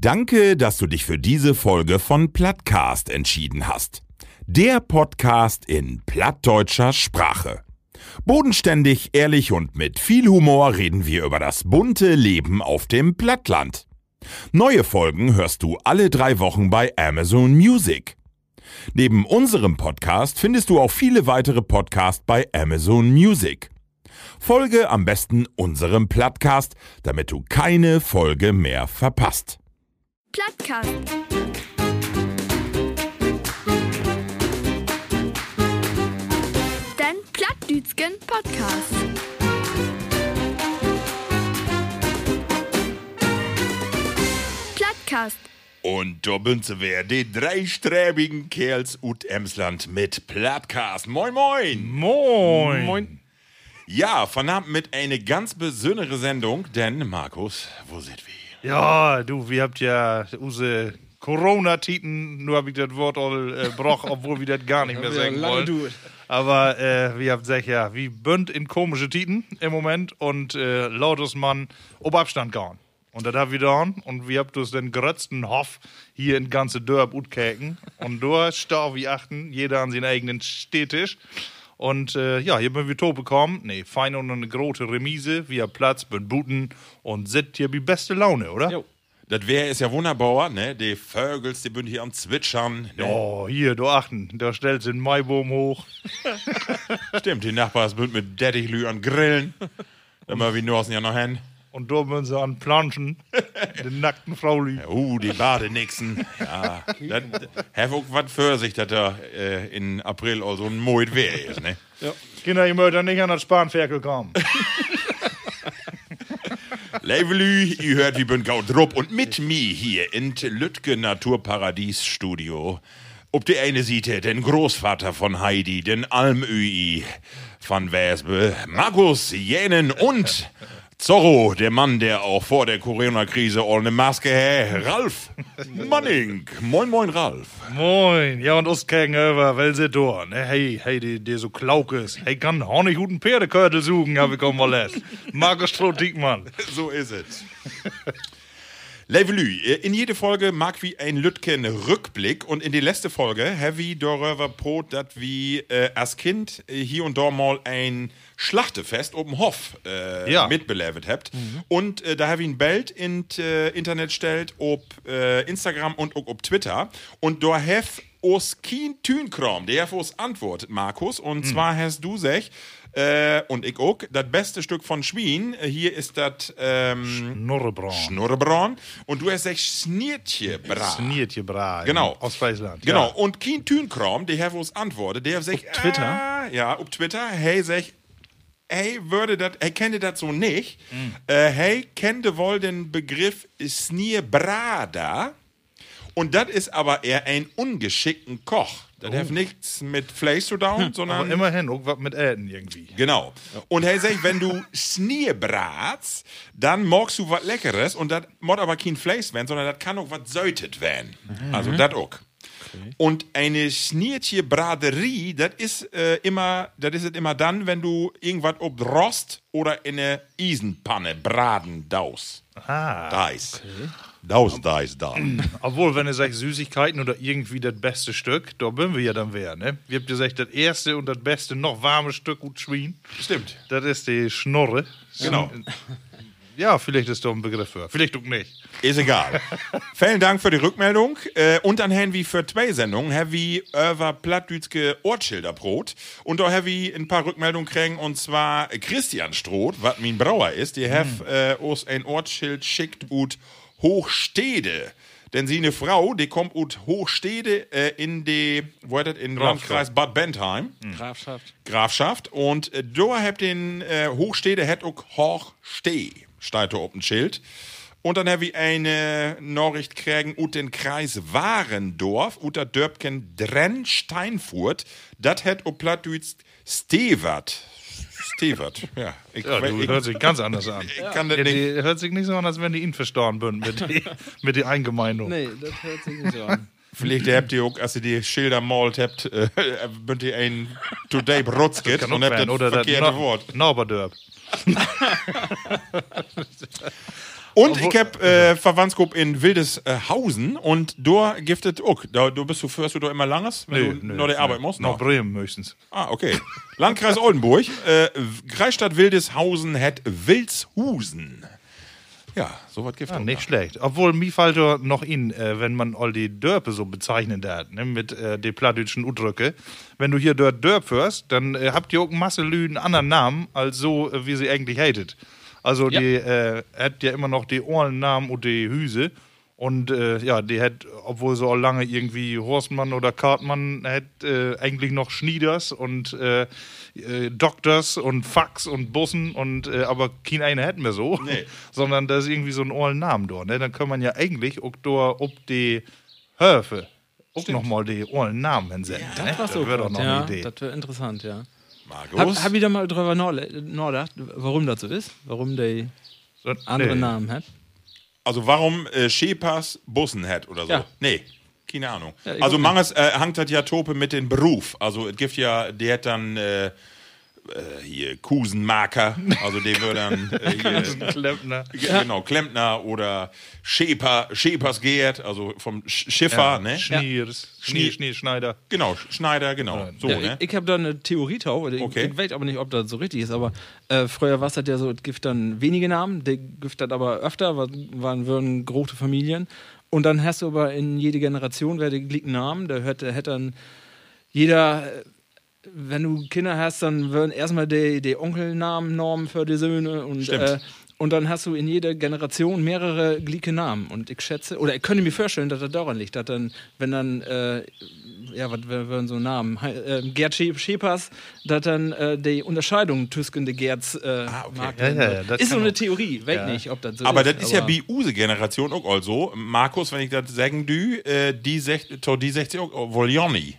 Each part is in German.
Danke, dass du dich für diese Folge von Plattcast entschieden hast. Der Podcast in plattdeutscher Sprache. Bodenständig, ehrlich und mit viel Humor reden wir über das bunte Leben auf dem Plattland. Neue Folgen hörst du alle drei Wochen bei Amazon Music. Neben unserem Podcast findest du auch viele weitere Podcasts bei Amazon Music. Folge am besten unserem Plattcast, damit du keine Folge mehr verpasst. Plattcast. Den Plattdütschen Podcast. Plattcast. Und da sind sie wer, die drei sträbigen Kerls ut Emsland mit Plattcast. Moin, moin! Moin. Moin. Ja, vernahmt mit eine ganz besondere Sendung, denn Markus, wo sind wir? Ja, du, wir habt ja unsere Corona-Titen, nur hab ich das Wort all äh, broch, obwohl wir das gar nicht mehr sagen wollen. Aber äh, wir habt gesagt, ja, wie bünd in komische Titen im Moment und äh, lautes Mann ob Abstand gehen. Und das haben wir dann und wir habt uns den grötzten Hof hier in ganze Dörp utkeken und da stau wie achten, jeder an seinen eigenen Städtisch. Und äh, ja, hier haben wir to bekommen. Nee, fein und eine große Remise. Wir haben Platz, bin Buten und sind hier wie beste Laune, oder? Jo. Das wäre ist ja wunderbar, ne? Die Vögels, die sind hier am Zwitschern. Ne? Oh, hier, du achten. Da stellt sie den Maibaum hoch. Stimmt, die Nachbars sind mit Dettichlü an Grillen. Immer wie Norsen ja noch hin. Und da müssen sie an Planschen. den nackten Frauli. Uh, die Badenixen. Ja, das hat auch was für sich, dass da äh, in April auch so ein Moit Wehr ist, ne? Kinder, ihr möchtet nicht an das Spanferkel kommen. Levelü, ihr hört wie bin Gaut Drupp und mit mir hier in Lütke Naturparadies Studio. Ob die eine Seite, den Großvater von Heidi, den Almöi von Wesbe, Markus Jänen und Zorro, der Mann, der auch vor der Corona-Krise all eine Maske hä, Ralf Manning. Moin, moin, Ralf. Moin. Ja, und uns gegenüber, weil sie da, ne? Hey, hey, der, der so klauk ist. Hey, kann auch nicht guten Pferdekörtel suchen, hab ich auch mal lässt. Markus Stroh-Diekmann. So ist es. Levelü, in jede Folge mag wie ein Lütken Rückblick und in die letzte Folge ich darüber pot, dass wir äh, als Kind äh, hier und da mal ein Schlachtefest oben Hof äh, Ja. mitbelevet habt. Und äh, da habe ich ein Bild in äh, Internet stellt, ob äh, Instagram und auch ob Twitter. Und da have os Kien Tünkram, der uns antwortet, Markus. Und zwar hast du sech, äh, und ich auch, das beste Stück von Schwien. Äh, Hier ist das ähm, Norrebraun. Schnurrebraun. Und du hast sech Sniertje bra. Sniertje Bra. Genau. Aus Friesland. Genau. Ja. Und Kien Tünkram, der hat uns antwortet, der hat sech, Twitter? Ah, ja, auf Twitter, hey, sech, hey, würde das, er kenne das so nicht. Mm. Äh, hey, kennte wohl den Begriff Snierbrada. Und das ist aber eher ein ungeschickten Koch. Das hat nichts mit Fleisch zu tun, sondern Oh. Hm. Aber immerhin, auch was mit Äten irgendwie. Genau. Und hey, sag, wenn du Snierbratst, dann magst du was Leckeres und das muss aber kein Fleisch werden, sondern das kann auch was säutet werden. Also das auch. Und eine Schniertje Braderie, das ist äh, immer, das ist immer dann, wenn du irgendwas ob Rost oder in eine Isenpanne braten daus. Ah. Dais. Daus, dais, da. Obwohl, wenn ihr sagt Süßigkeiten oder irgendwie das beste Stück, da bin wir ja dann wer, ne? Wir habt gesagt, das erste und das beste noch warme Stück gut Schwein. Stimmt. Das ist die Schnorre. Genau. Ja, vielleicht ist da ein Begriff für. Vielleicht auch nicht. Ist egal. Vielen Dank für die Rückmeldung. Äh, und dann haben wir für zwei Sendungen haben wir über Plattdütske Ortschilderbrot. Und da haben wir ein paar Rückmeldungen kriegen. Und zwar Christian Stroth, was mein Brauer ist. Die haben äh, uns ein Ortsschild schickt ut Hochstede. Denn sie eine Frau, die kommt ut Hochstede äh, in die, wo das, in Landkreis Bad Bentheim. Grafschaft. Grafschaft. Und äh, da habt den äh, Hochstede hat auch Hochsteh, steht da auf dem Schild. Und dann habe ich eine Nachricht kriegen ut den Kreis Warendorf, ut der Dörbken Drenn-Steinfurt. Das hat op Plattdütsch Stewart. Stewart, ja. Ich, Ja, du, ich, hört sich ganz anders an. ich kann das Ja, nicht. die, hört sich nicht so an, als wenn die ihn verstorben würden mit, die, mit der Eingemeindung. Nee, das hört sich nicht so an. Vielleicht habt ihr auch, als ihr die Schilder malt habt, äh, ihr ein Today Brutzkit Kann und habt das das verkehrte Wort. Nauberdörp. Und ich hab äh, Verwandtskap in Wildeshausen und da giftet auch. Da, du bist du, fährst du da immer langes, wenn du nur der Arbeit musst? Nach Bremen höchstens. Ah, okay. Landkreis Oldenburg. Äh, Kreisstadt Wildeshausen hat Wilshusen. Ja, sowas gibt Ja, nicht schlecht. Obwohl, mir fällt da noch in, äh, wenn man all die Dörpe so bezeichnen darf, ne, mit äh, den plattdeutschen Udrücke. Wenn du hier dort Dörp hörst, dann äh, habt ihr auch eine Masse Lüden anderen Namen, als so, äh, wie sie eigentlich hatet. Also, Ja. die äh, hat ja immer noch die Ohrennamen und die Hüse. Und äh, ja, die hat, obwohl so lange irgendwie Horstmann oder Kartmann hat, äh, eigentlich noch Schnieders und äh, äh, Doktors und Fax und Bussen und äh, aber kein einer hätten wir so. Nee. Sondern da ist irgendwie so ein ollen Namen dort. Ne? Dann kann man ja eigentlich auch dort ob die Höfe auch nochmal die ollen Namen hinsenden. ne? Das so wäre doch noch ja, eine Idee. Das wäre interessant, ja. Markus. Hab, hab ich da mal drüber nachgedacht, warum das so ist? Warum der So, andere nee. Namen hat? Also warum äh, Schepers Bussen hat oder so? Ja. Nee, keine Ahnung. Ja, also manches äh, hangt das ja tope mit dem Beruf. Also es gibt ja, der hat dann äh, äh, hier Kusenmarker, also der wird dann äh, hier, Klempner. Genau, Klempner oder Scheper, Schepers Gerd, also vom Sch Schiffer, ne? Schniers, Schnie, Schneeschneider. Genau, Sch- Schneider, genau. So, ja, ne? Ich, ich habe da eine Theorie. Ich, Okay. ich weiß aber nicht, ob das so richtig ist. Aber äh, früher war es ja so, es gibt dann wenige Namen, der gibt das aber öfter, wa- waren würden große Familien. Und dann hast du aber in jede Generation wer die gleichen Namen. Da hört, hätte dann jeder, äh, wenn du Kinder hast, dann würden erstmal die, die Onkelnamen Normen für die Söhne und äh, und dann hast du in jeder Generation mehrere gleiche Namen. Und ich schätze, oder ich könnte mir vorstellen, dass das daran liegt, dass dann, wenn dann, äh, ja, was wär- wären so Namen, äh, Gerd Schep- Schepers, dass dann äh, die Unterscheidung den Gerds äh, mag. Ja, ja, ja, das ist so eine auch- Theorie, weiß nicht, ob das so Aber ist. das ist ja wie use Generation auch also. Markus, wenn ich das sagen dü, äh, die to, die sagt auch wohl Jonny.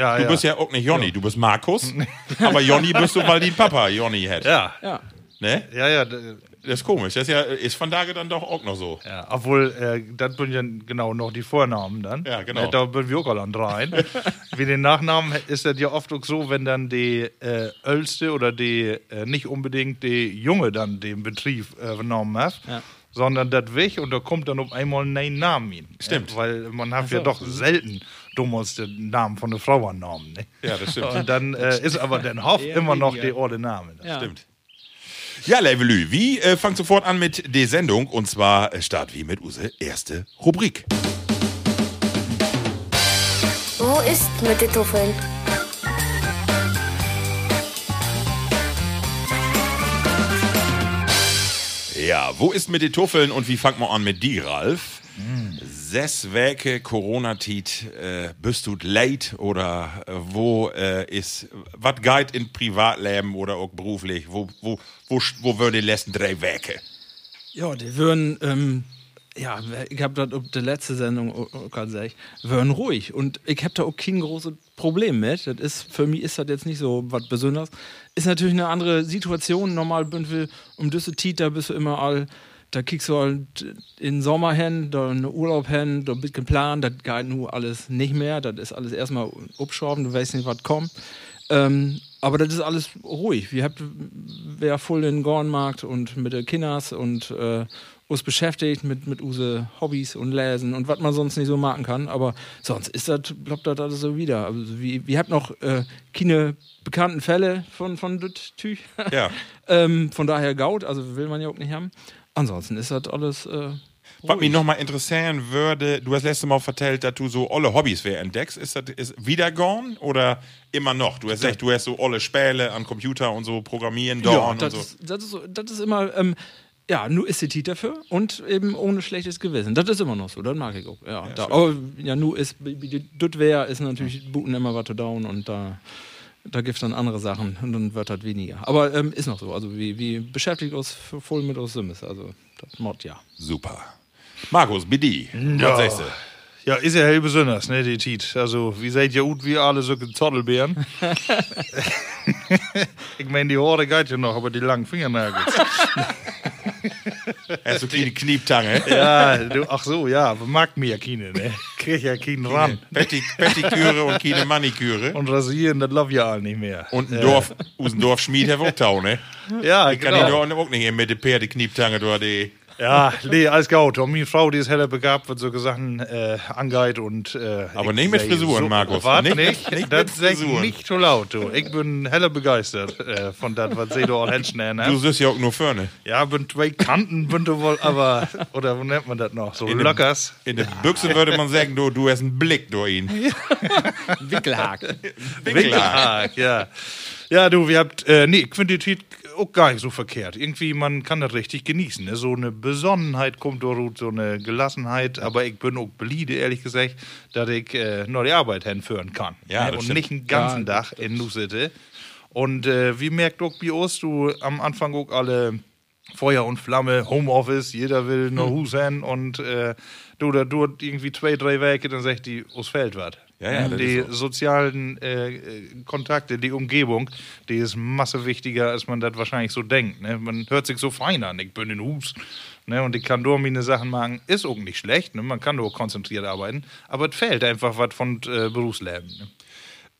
Ja, Du ja. bist ja auch nicht Jonny, du bist Markus. aber Jonny bist du, weil dein Papa Jonny hat. Ja, Ja. Ne? ja, ja. Das ist komisch. Das ist, ja, ist von da dann doch auch noch so. Ja, obwohl, äh, das sind ja genau noch die Vornamen dann. Ja, genau. Äh, Da bin wir auch alle an rein. Wie den Nachnamen ist das ja oft auch so, wenn dann die äh, Älste oder die äh, nicht unbedingt die Junge dann den Betrieb äh, genommen hat. Ja. Sondern das weg und da kommt dann auf einmal ein Name hin. Stimmt. Ja, weil man hat ja doch selten damals den Namen von der Frau angenommen. Ne? Ja, das stimmt. Und dann äh, ist aber dann Hoff Eher immer noch weniger. der alte Name. Ja. Stimmt. Ja, Levelü, wie äh, fangt sofort an mit der Sendung und zwar äh, start wie mit Use erste Rubrik. Wo ist mit den Tuffeln? Ja, wo ist mit den Tuffeln und wie fangt man an mit dir, Ralf? Sechs Werke Corona-Tit, äh, bist du late oder äh, wo äh, ist, was geht in Privatleben oder auch beruflich? Wo, wo, wo, wo würde die letzten drei Werke? Ja, die würden, ähm, ja, ich habe das auf der letzten Sendung auch- auch gerade gesagt, würden ruhig. Und ich habe da auch kein großes Problem mit. Das ist, für mich ist das jetzt nicht so was Besonderes. Ist natürlich eine andere Situation. Normal wir um diese Zeit, da bist du immer all, da kriegst du halt in den Sommer hin, da einen Urlaub hin, da bist geplant, das geht nur alles nicht mehr. Das ist alles erstmal abschrauben, du weißt nicht, was kommt. Ähm, aber das ist alles ruhig. Wir haben wer voll in den Gornmarkt und mit den Kinders und äh, uns beschäftigt mit, mit use Hobbys und Lesen und was man sonst nicht so machen kann. Aber sonst ist das, bleibt das alles so wieder. Also wir, wir haben noch äh, keine bekannten Fälle von, von das Tüch. Ja. ähm, von daher Gaut, also will man ja auch nicht haben. Ansonsten ist das alles. Äh, Was mich nochmal interessieren würde, du hast letztes Mal vertellt, dass du so alle Hobbys wer entdeckst. Ist das ist wieder gone oder immer noch? Du hast gesagt, du hast so alle Spiele an Computer und so programmieren, Ja, gone und das, so. ist, das, ist, das ist immer, ähm, ja, nur ist die Tit dafür und eben ohne schlechtes Gewissen. Das ist immer noch so, das mag ich auch. Ja, da, aber ja, nur ist, das wäre, ist natürlich Booten immer weiter down und da, da gibt es dann andere Sachen und dann wird das weniger. Aber ähm, ist noch so, also wie, wie beschäftigt uns voll mit uns Sims, also das Mod, ja. Super. Markus, was sagst du? Ja, ist ja hell besonders, ne, die Tiet. Also, wie seid ihr gut wie alle so Zottelbeeren? ich meine, die Haare geht ja noch, aber die langen Fingernägel. Hast du keine Knieptange? ja, du, ach so, ja, mag mir ja keine, ne? Krieg ja keinen ran. Petti- Pettiküre und keine Maniküre. Und rasieren, das love ja all nicht mehr. Und ein Dorf, aus dem Dorf Schmied hat auch Tau, ne? ja, Ich kann die genau. doch auch nicht mehr mit der Pferde Knieptange durch die. Ja, nee, alles gut. Und meine Frau, die ist heller begabt, was so Sachen äh, angeht und. Äh, Aber ich nicht mit Frisuren, so, Markus. Was? Nicht- Nicht, nicht das mit sag ich Frisuren. nicht so laut, du. Ich bin heller begeistert äh, von das, was sie da all hinschnellen. Du Ne? siehst ja auch nur vorne. Ja, bin zwei Kanten, bin du wohl, aber. Oder wo nennt man das noch? So In dem- lockers. In der Büchse würde man sagen, du, du hast einen Blick durch ihn. Wickelhaken. Winkelhack, ja. Ja, du, wir habt, äh, nee, ich finde die Tiet auch gar nicht so verkehrt. Irgendwie, man kann das richtig genießen. Ne? So eine Besonnenheit kommt durch, so eine Gelassenheit. Aber ich bin auch bliede, ehrlich gesagt, dass ich äh, noch die Arbeit hinführen kann. Ja, ne? Und stimmt. nicht einen ganzen Ja, Tag in Nussete. Und äh, wie merkt auch bei uns, du am Anfang auch alle Feuer und Flamme, Homeoffice, jeder will nur Hm. Hus hin und äh, du, da dauert irgendwie zwei, drei Wochen, dann sagt die, aus was. Ja, ja, das die so. sozialen äh, äh, Kontakte, die Umgebung, die ist masse wichtiger, als man das wahrscheinlich so denkt. Ne? Man hört sich so fein an, ich bin in Hus. Ne? Und ich kann nur meine Sachen machen, ist auch nicht schlecht, ne? man kann nur konzentriert arbeiten, aber es fehlt einfach was von äh, Berufsleben. Ne?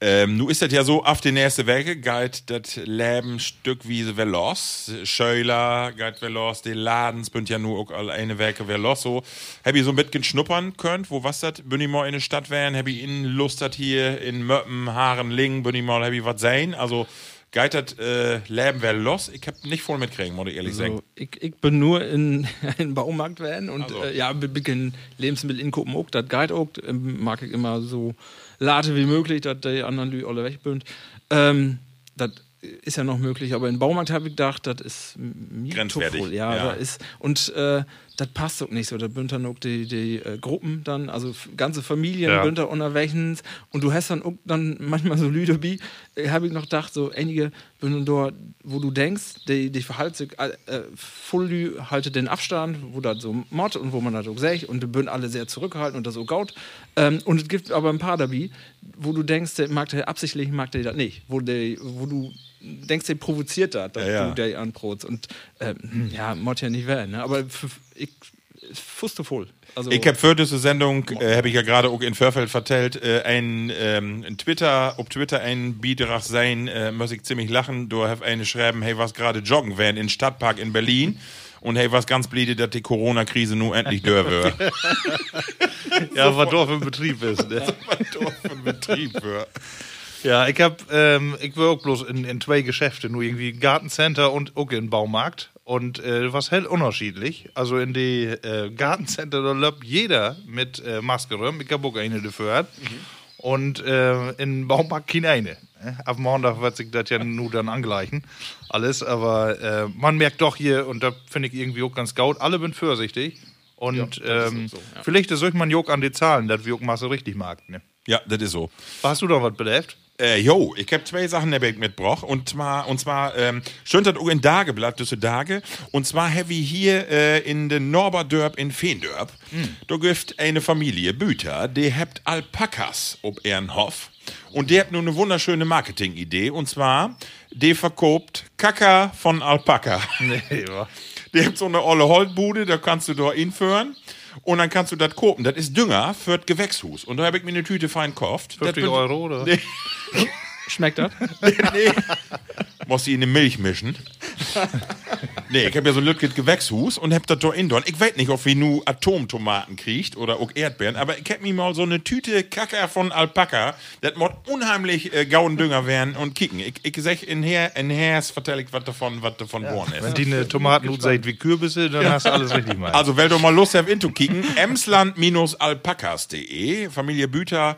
Ähm, nu ist das ja so, auf die nächste Woche geht das Leben stückweise wer los. Scheuler geht wer los, die Ladens bünd ja nur auch alle eine Woche wer los. So, hab ich so ein bisschen schnuppern könnt, wo was das? Bin ich mal in der Stadt wären, hab ich in Lust dat hier in Möppen, Haaren, Lingen, bin ich mal, hab ich was sein. Also, geht das äh, Leben wer los? Ich hab nicht voll mitkriegen, muss ich ehrlich sagen. So, ich, ich bin nur in in Baumarkt werden und Also. äh, ja, bisschen Lebensmittel in auch, das geht auch, ähm, mag ich immer so late wie möglich, dass die anderen Leute alle weg sind. Ähm, das ist ja noch möglich, aber in Baumarkt habe ich gedacht, das ist mir Grenzwertig. Ja, ja. Da ist, und äh, das passt auch nicht so. Da dann auch die, die äh, Gruppen dann, also ganze Familien Ja. da unterwegs und du hast dann auch dann manchmal so Lüde wie, äh, habe ich noch gedacht, so einige sind dort, wo du denkst, die, die verhalten sich äh, äh, voll Lü haltet den Abstand, wo das so Mod und wo man das auch sagt und die sind alle sehr zurückgehalten und das so gaut. Ähm, und es gibt aber ein paar dabei, wo du denkst, der mag der absichtlich, mag der das nicht, wo, der, wo du denkst, der provoziert das, dass Ja, ja. du der anprotst und ähm, ja, Mod ja nicht werden, ne? aber ich fußte voll. Also, Ich habe für diese Sendung, äh, habe ich ja gerade auch in Förfeld vertellt, äh, ein, ähm, ein Twitter, ob Twitter ein Beitrag sein, äh, muss ich ziemlich lachen. Du hast eine schreiben, hey, was gerade joggen werden in Stadtpark in Berlin. Und hey, was ganz bliebe, dass die Corona-Krise nun endlich wird. Ja, was Dorf im Betrieb ist. Ne? was doch für ein Betrieb wird. Ja, ich hab, ähm, ich war auch bloß in, in zwei Geschäfte, nur irgendwie Gartencenter und auch in Baumarkt. Und äh, was hell unterschiedlich. Also in die äh, Gartencenter, da läuft jeder mit äh, Maske rum. Ich hab auch eine dafür. Und äh, in Baumarkt keine eine. ne? Ab Montag wird sich das ja nur dann angleichen. Alles, aber äh, man merkt doch hier, und da finde ich irgendwie auch ganz gaut, alle sind vorsichtig. Und ähm, vielleicht ist euch man Jog an die Zahlen, dass wir auch Masse richtig mag. Ne? Ja, das ist so. Hast du doch was belebt? Äh, jo, ich habe zwei Sachen der mitgebracht. Und zwar, und zwar, ähm, schön das auch in Dageblatt, diese Dage. Und zwar ich hier äh, in den Norberdörp in Feendörp, da gibt eine Familie Büter, die habt Alpakas ob Ehrenhof. Und die habt nur eine wunderschöne Marketingidee. Und zwar, die verkauft Kaka von Alpaka. Nee, wa? Die habt so eine olle Holzbude, da kannst du da hinführen. Und dann kannst du das kopen. Das ist Dünger für das Gewächshus. Und da habe ich mir eine Tüte fein gekauft. 50 Das Euro, oder? Schmeckt das? nee. Muss sie in die Milch mischen. nee, ich habe ja so ein Lütget Gewächshus und hab das da in dort. Ich weiß nicht, ob wie nu Atomtomaten kriegt oder auch Erdbeeren, aber ich hab mir mal so eine Tüte Kacker von Alpaka, das mod unheimlich äh, Gaudendünger werden und kicken. Ich, ich sag in her, in Hers vertell ich was davon, was davon geworden ist. Wenn die eine Tomaten seid wie Kürbisse, dann hast du alles richtig gemacht. Also, wenn du mal Lust habt, into kicken, emsland-alpakas.de, Familie Büter,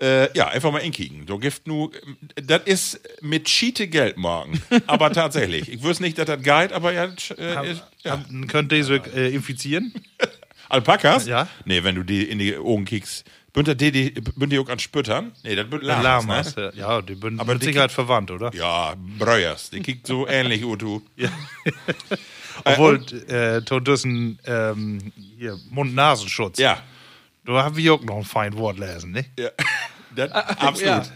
äh, ja, einfach mal inkicken. Du gift nu, das ist mit Schiete Geld morgen. Aber tatsächlich. Ich wüsste nicht, dass das Guide, aber ja, äh, ist, ja. Hab- Könnt ihr so äh, infizieren? Alpakas? Ja. Nee, wenn du die in die Augen kickst. Bünd die, die, bünd die auch an Spüttern? Nee, das bünd Lamas, Lamas. ne? Ja, die sind Aber mit Sicherheit verwandt, oder? Ja, Breuers. Die kickt so ähnlich, Utu. Obwohl, äh, Todüssen, ähm, hier, Mund-Nasenschutz. Ja. Du hast wir auch noch ein fein Wort lesen, ne? ja. Das, absolut.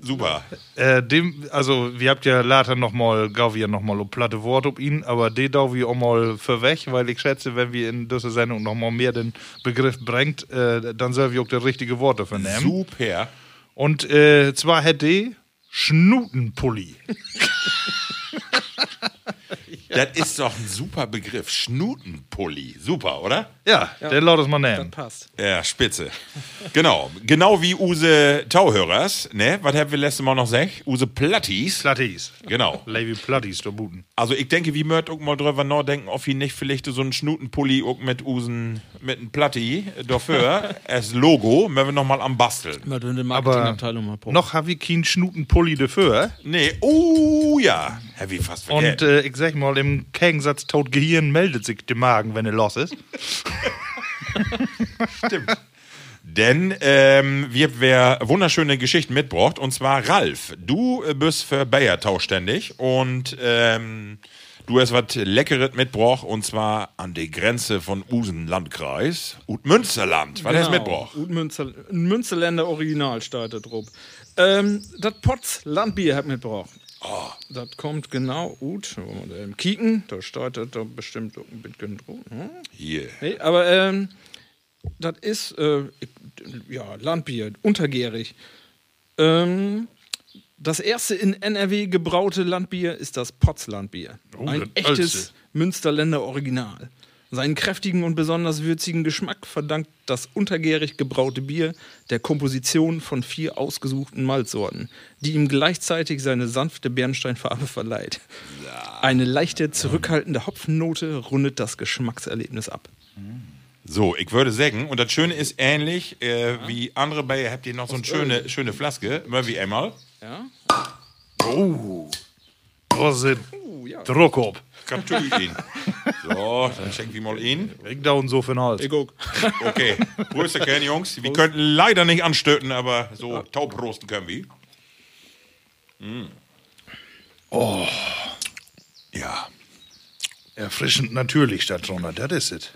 Super. Äh, dem, also, wir habt ja later noch mal, gau wir noch mal ein platte Wort ob ihn, aber den dau wir auch mal für weg, weil ich schätze, wenn wir in dieser Sendung noch mal mehr den Begriff bringt, äh, dann soll wir auch das richtige Wort dafür nehmen. Super. Und äh, zwar hätte Schnutenpulli. Das ist doch ein super Begriff. Schnutenpulli. Super, oder? Ja, der laut es mal Das nennen. passt. Ja, spitze. genau. Genau wie Use Tauhörers, ne? Was haben wir letztes Mal noch gesagt? Use Plattis. Platties. Genau. Levi Platties, da buten. Also ich denke, wie auch mal drüber nachdenken, ob wir nicht vielleicht so einen Schnutenpulli auch mit Usen, mit einem Platti dafür, als Logo, müssen wir noch mal am basteln. Der Aber Marketingabteilung mal probieren. noch habe ich keinen Schnutenpulli dafür. Nee, oh ja. Hab ich fast vergessen. Und äh, ich sag mal, im Gegensatz tot Gehirn meldet sich der Magen, wenn er los ist. Stimmt. Denn ähm, wir haben wer wunderschöne Geschichten mitgebracht. Und zwar Ralf, du äh, bist für Bayer zuständig und ähm, du hast was Leckeres mitgebracht. Und zwar an die Grenze von Usen Landkreis und Münsterland. Was hast du mitgebracht? Gut Münster, ein Münsterländer Original steht da drauf. Ähm, das Potz Landbier hat mitgebracht. Oh. Das kommt genau gut. Eben kicken. Da das da bestimmt ein bisschen drauf. Hm? Hier. Nee, aber ähm, das ist äh, ja Landbier, untergärig. Ähm, das erste in NRW gebraute Landbier ist das Potzlandbier. Ein das echtes. Münsterländer Original. Seinen kräftigen und besonders würzigen Geschmack verdankt das untergärig gebraute Bier der Komposition von vier ausgesuchten Malzsorten, die ihm gleichzeitig seine sanfte Bernsteinfarbe verleiht. Eine leichte, zurückhaltende Hopfennote rundet das Geschmackserlebnis ab. So, ich würde sagen, und das Schöne ist ähnlich äh, wie andere Bayer, habt ihr noch so eine schöne, schöne Flaske, immer wie einmal. Ja? Oh. Was ist Oh, ja. Ab. Kaptül ihn. So, dann schenken wir mal ihn. Ich down so für den Hals. Ich guck. Okay, Grüße kennen, Jungs. Wir könnten leider nicht anstöten, aber so taubrosten können wir. Oh. Ja. Erfrischend natürlich da drunter, das ist es.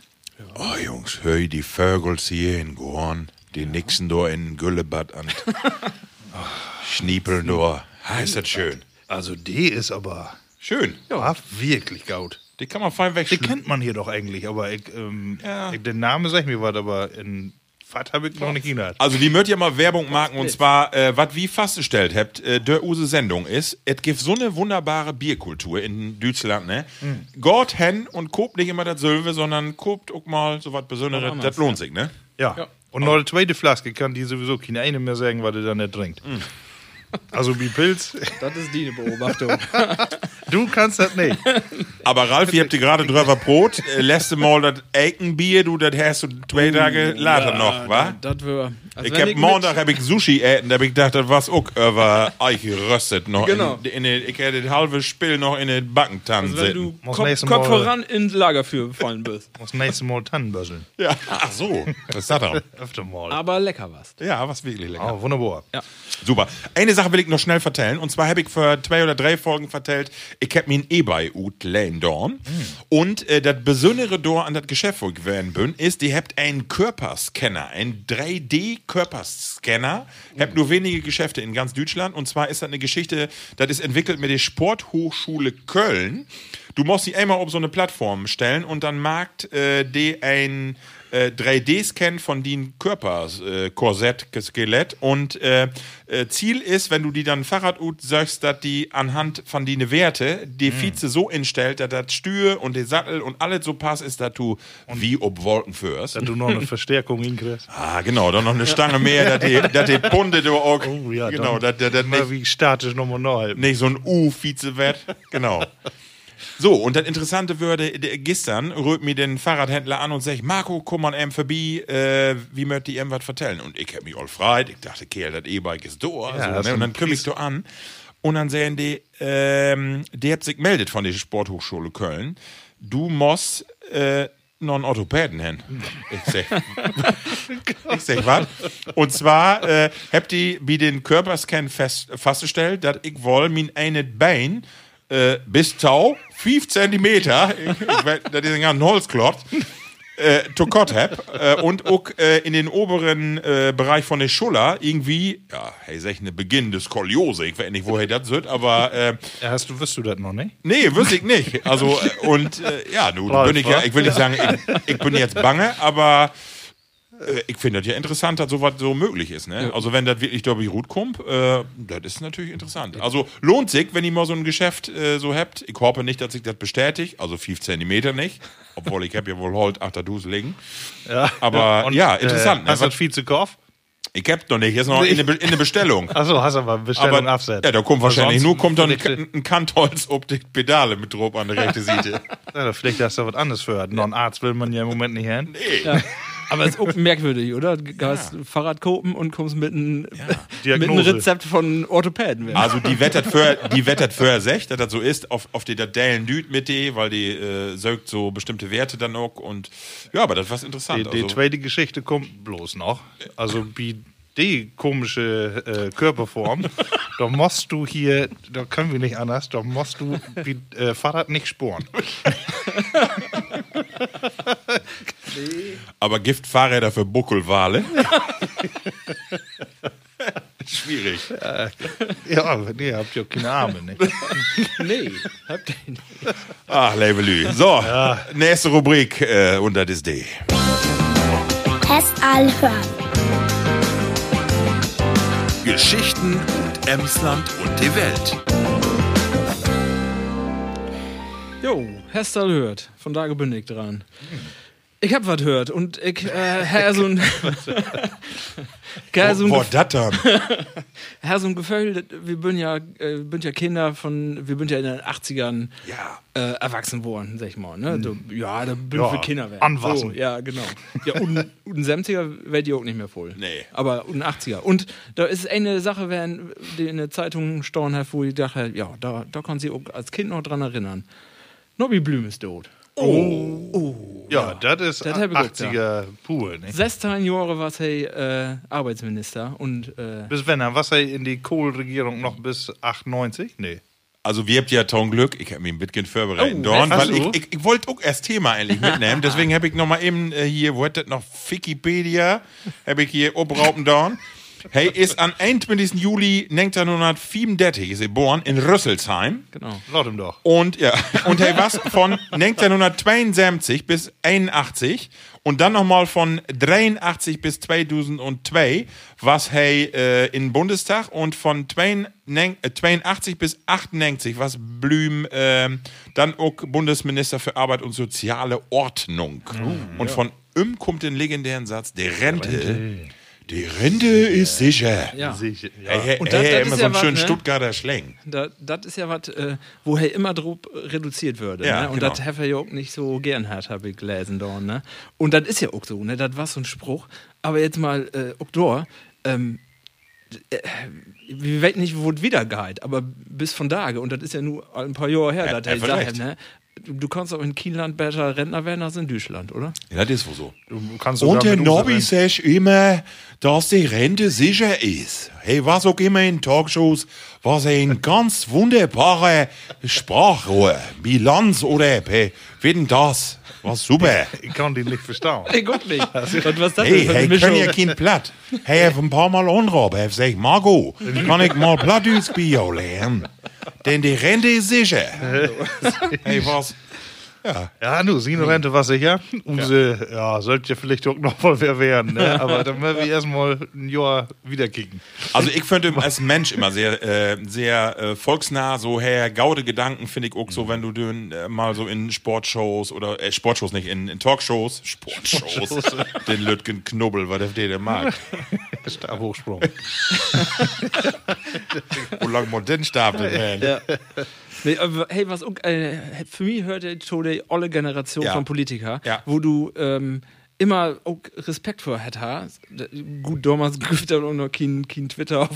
Oh, Jungs, hör die Vögel hier in Gorn, die nixen da in Güllebad an. Schniepeln da. Ist das schön. Also die ist aber Schön. ja. wirklich gut. Die kann man fein Die wegschließen. kennt man hier doch eigentlich, aber ich, ähm, Ja. ich, den Namen sag mir was, aber in was habe ich noch nicht gehört. Also die möcht ja mal Werbung machen und zwar, äh, was wie festgestellt habt, äh, der use Sendung ist, es gibt so eine wunderbare Bierkultur in Deutschland, ne? Gott hen und kopt nicht immer das Silve, sondern kopt auch mal so was Besonderes, das lohnt sich, ne? Ja. Und noch eine zweite Flaske kann die sowieso keine eine mehr sagen, was er da nicht trinkt. Also wie Pilz, Das ist die Beobachtung. du kannst das nicht. Aber Ralf, ihr habt dir gerade drüber Brot, äh, letzte Mal das Eikenbier, du, das hast du zwei Tage later noch, wa? Das wär. Also Ich wenn hab mit- Montag hab ich Sushi äten, da hab ich gedacht, das war's auch über Eich geröstet noch. Genau. In, in, den- ich hätte das halbe Spiel noch in den Backentann Also wenn sitzen. du Muss Kopf, nächstes Kopf Mal- voran ins Lager für gefallen bist. Muss nächstes Mal Tannenböscheln. Ja. Ach so, was ist das dann? Öfter mal. Aber lecker was. Ja, was wirklich lecker. Oh, wunderbar. Ja. Super. Eine Sache will ich noch schnell vertellen. Und zwar habe ich für zwei oder drei Folgen vertellt, ich hab mir ein E-Bike ut dorn. Und äh, das Besondere dort an das Geschäft, wo ich gewesen bin, ist, die habt einen Körperscanner, einen 3D-Körperscanner. Habt nur wenige Geschäfte in ganz Deutschland. Und zwar ist das eine Geschichte, das ist entwickelt mit der Sporthochschule Köln. Du musst sie einmal auf so eine Plattform stellen und dann mag äh, die ein äh, 3D-Scan von den Körperkorsett, äh, Korsett, Skelett und äh, Ziel ist, wenn du die dann Fahrrad ut sagst, dass die anhand von den Werte die Vize so instellt, dass das Stür und der Sattel und alles so passt ist, dass du wie ob Wolken führst. Dass du noch eine Verstärkung hinkriegst. Ah, genau, dann noch eine Stange mehr, dass die, dass die Bunde du auch, Oh ja, genau, dass dass- nicht wie statisch nochmal neu. nicht so ein U-Vize wird. Genau. So, und das Interessante würde, gestern rührt mir den Fahrradhändler an und sagt, Marco, komm mal eben vorbei, äh, wie möchte ich ihm was vertellen? Und ich hab mich all freit, ich dachte, Kerl, das E-Bike ist da. Ja, so, das ne? Und dann kümmere ich so an. Und dann sehen die, ähm, der hat sich gemeldet von der Sporthochschule Köln. Du musst, äh, noch einen Orthopäden hin. Ich sag, ich sag, was? Und zwar äh, habt ihr bei den Körperscan fest, festgestellt, dass ich wohl mein eine Bein äh, bis Tau, 5 Zentimeter, ich, ich, weiß, das ist ein ganz Holzklotz, äh, to cut hab äh, und auch äh, in den oberen äh, Bereich von der Schulter irgendwie, ja, hey, sag ich eine Beginn des Skoliose, ich weiß nicht, woher das wird, aber äh, Ja, hast du, wirst du das noch nicht? Nee, wüsste ich nicht. Also, äh, und äh, ja, nun bin ich ja, ich will nicht sagen, ich, ich bin jetzt bange, aber Ich finde das ja interessant, dass sowas so möglich ist. Ne? Also wenn das wirklich durch die Route kommt, äh, das ist natürlich interessant. Also lohnt sich, wenn ihr mal so ein Geschäft äh, so habt. Ich hoffe nicht, dass sich das bestätigt. Also 5 Zentimeter nicht. Obwohl ich habe ja wohl heute 8 Duse liegen. Ja. Aber Und, ja, interessant. Äh, ne? hast du das Vizekopf? ich hab noch nicht. Jetzt noch in der, Be in der Bestellung. Achso, hast aber Bestellung Aber absetzen. ja, da kommt wahrscheinlich nur kommt dann ein, ein Kantholz ob die Pedale mit drauf an der rechten Seite. ja, vielleicht hast du was anderes für. Non Arzt will man ja im Moment nicht hören. Ja. Aber es ist auch merkwürdig, oder? Du gehst Fahrrad kopen und kommst mit einem mit einem Diagnose. Rezept von Orthopäden. Also die wettert für die wettert für sich, dass das so ist, auf, auf die der Dellen Düt mit die, weil die äh, sögt so bestimmte Werte dann auch und ja, aber das was interessant. Die, die also, zweite Geschichte kommt bloß noch. Also wie die komische äh, Körperform, da musst du hier, da können wir nicht anders, da musst du wie äh, Fahrrad nicht sporen. aber gibt Fahrräder für Buckelwale? Schwierig. Ja, aber nee, habt ihr keine Arme, nicht? nee, habt ihr nicht. Ach, Levelü. So, nächste Rubrik äh, und das die. Test hören. Geschichten und Emsland und die Welt. Jo, Hestal hört. Von da bin ich dran. Ich hab was hört und ich äh, hör so ein. so Wo das dann? Herr, so ein Gefühl, wir bin ja, äh, bin ja Kinder von, wir bin ja in den 80ern Ja. äh, erwachsen worden, sag ich mal. Ne? So, ja, da bin Ja, für Kinder werden. anwachsen. So, ja, genau. Ja, und, und ein 70er werdet ihr auch nicht mehr voll. Nee. Aber und ein 80er. Und da ist eine Sache, wenn die in der Zeitung hat, wo ich dachte, ja, da, da kann sie auch als Kind noch dran erinnern. Nobby Blüm ist tot. Ja, das ist Das hab ich auch 80er pur, nicht? 16 Jahre war er äh, Arbeitsminister und äh, Bis wenn er, was er in die Kohl-Regierung noch bis 98? Nee. Also wir habt ja Ton Glück, ich habe mich ein bisschen vorbereitet, Oh, Dorn, hast weil ich, du? ich, ich wollte auch erst Thema endlich mitnehmen, deswegen habe ich noch mal eben äh, hier, wo hat das noch, Wikipedia, habe ich hier obraupen Dorn. Hey, ist am 21. Juli 1934 ist er geboren in Rüsselsheim. genau. Laut ihm doch. Und ja, und hey, was von 1972 bis 81 und dann nochmal von 83 bis 2002 was hey äh, in Bundestag und von 82 bis 98 was Blüm ähm, dann auch Bundesminister für Arbeit und soziale Ordnung. und von ihm kommt den legendären Satz, der Rente, die Rente ist sicher. Ja. Sicher, ja. Und das- hey, das immer ist so ja einen was, schönen ne? Stuttgarter Schläng. Da, das ist ja was, äh, woher immer drauf reduziert würde. Ja, ne? Und genau. das hat er ja auch nicht so gern hat, habe ich gelesen. Da, ne? Und das ist ja auch so, ne? das war so ein Spruch. Aber jetzt mal, äh, auch da, ähm, äh, wir wissen nicht, wo es wieder geht, aber bis von da, und das ist ja nur ein paar Jahre her, Ja, dass er gesagt hat, ne? Du, kannst auch in Kienland besser Rentner werden als in Deutschland, oder? Ja, das ist wohl so. Du kannst Und der Nobby sagt immer, dass die Rente sicher ist. Hey, was auch immer in Talkshows, was ein ganz wunderbarer Sprachrohr, Bilanz oder, hey, wie denn das? Was super. Ich kann die nicht verstehen. Ich guck nicht. was, was ist das Hey, hey, Mischung? können ja kein Platt. Hey, hab ein paar Mal angerufen, hab gesagt, Margot, kann ich mal Plattdeutsch Bio lernen? Denn die Rente ist sicher. Hey, was? Ja. Ja, nu, Sinorente war sicher. Use, ja, sollte ja vielleicht auch noch mal wer werden. Ne? Aber dann werden wir erstmal ein Jahr wieder kicken. Also ich finde als Mensch immer sehr, äh, sehr äh, volksnah, so her gaude Gedanken finde ich auch so, wenn du den, äh, mal so in Sportshows oder äh, Sportshows nicht, in, in Talkshows, Sportshows, den Lütgen Knubbel, was der der mag. Stabhochsprung. Wo lang man den Stab denn Ja. Aber hey, was äh, für mich hört so die alle Generation Ja. von Politiker, Ja. wo du ähm, immer auch Respekt vor hättest. Gut, damals gibt es auch noch kein, kein Twitter auf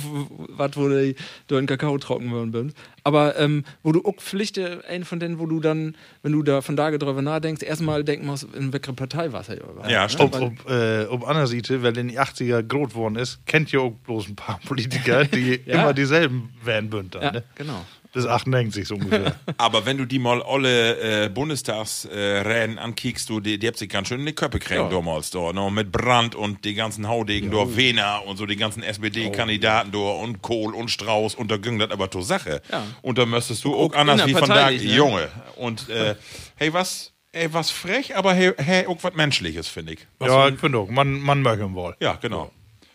was, wo die da in Kakao trocken worden bin. Aber ähm, wo du auch Pflichte, ein von denen, wo du dann, wenn du da von da drüber nachdenkst, erstmal denken musst, in welcher Partei warst du ja überhaupt. Ja, ne? stimmt. Ob, äh, ob anderer Seite, weil in die 80er groß geworden ist, kennt ihr auch bloß ein paar Politiker, die Ja. immer dieselben werden bünden. Ja, Ne? genau. Bis 98 so ungefähr. Aber wenn du die mal alle äh, Bundestagsräden äh, ankickst, du, die, die habt sich ganz schön in die Köpfe kriegen Ja. damals da, ne? mit Brandt und die ganzen Haudegen da, Wehner und so die ganzen SPD-Kandidaten da und Kohl und Strauß und da ging das aber zur Sache. Ja. Und da müsstest du auch, anders wie von da, ne? Junge. Und äh, hey, was? ey, was frech, aber hey, hey, auch was Menschliches, finde ich. Was Ja, ich finde auch. Man, man möchte ihn wohl. ja, genau.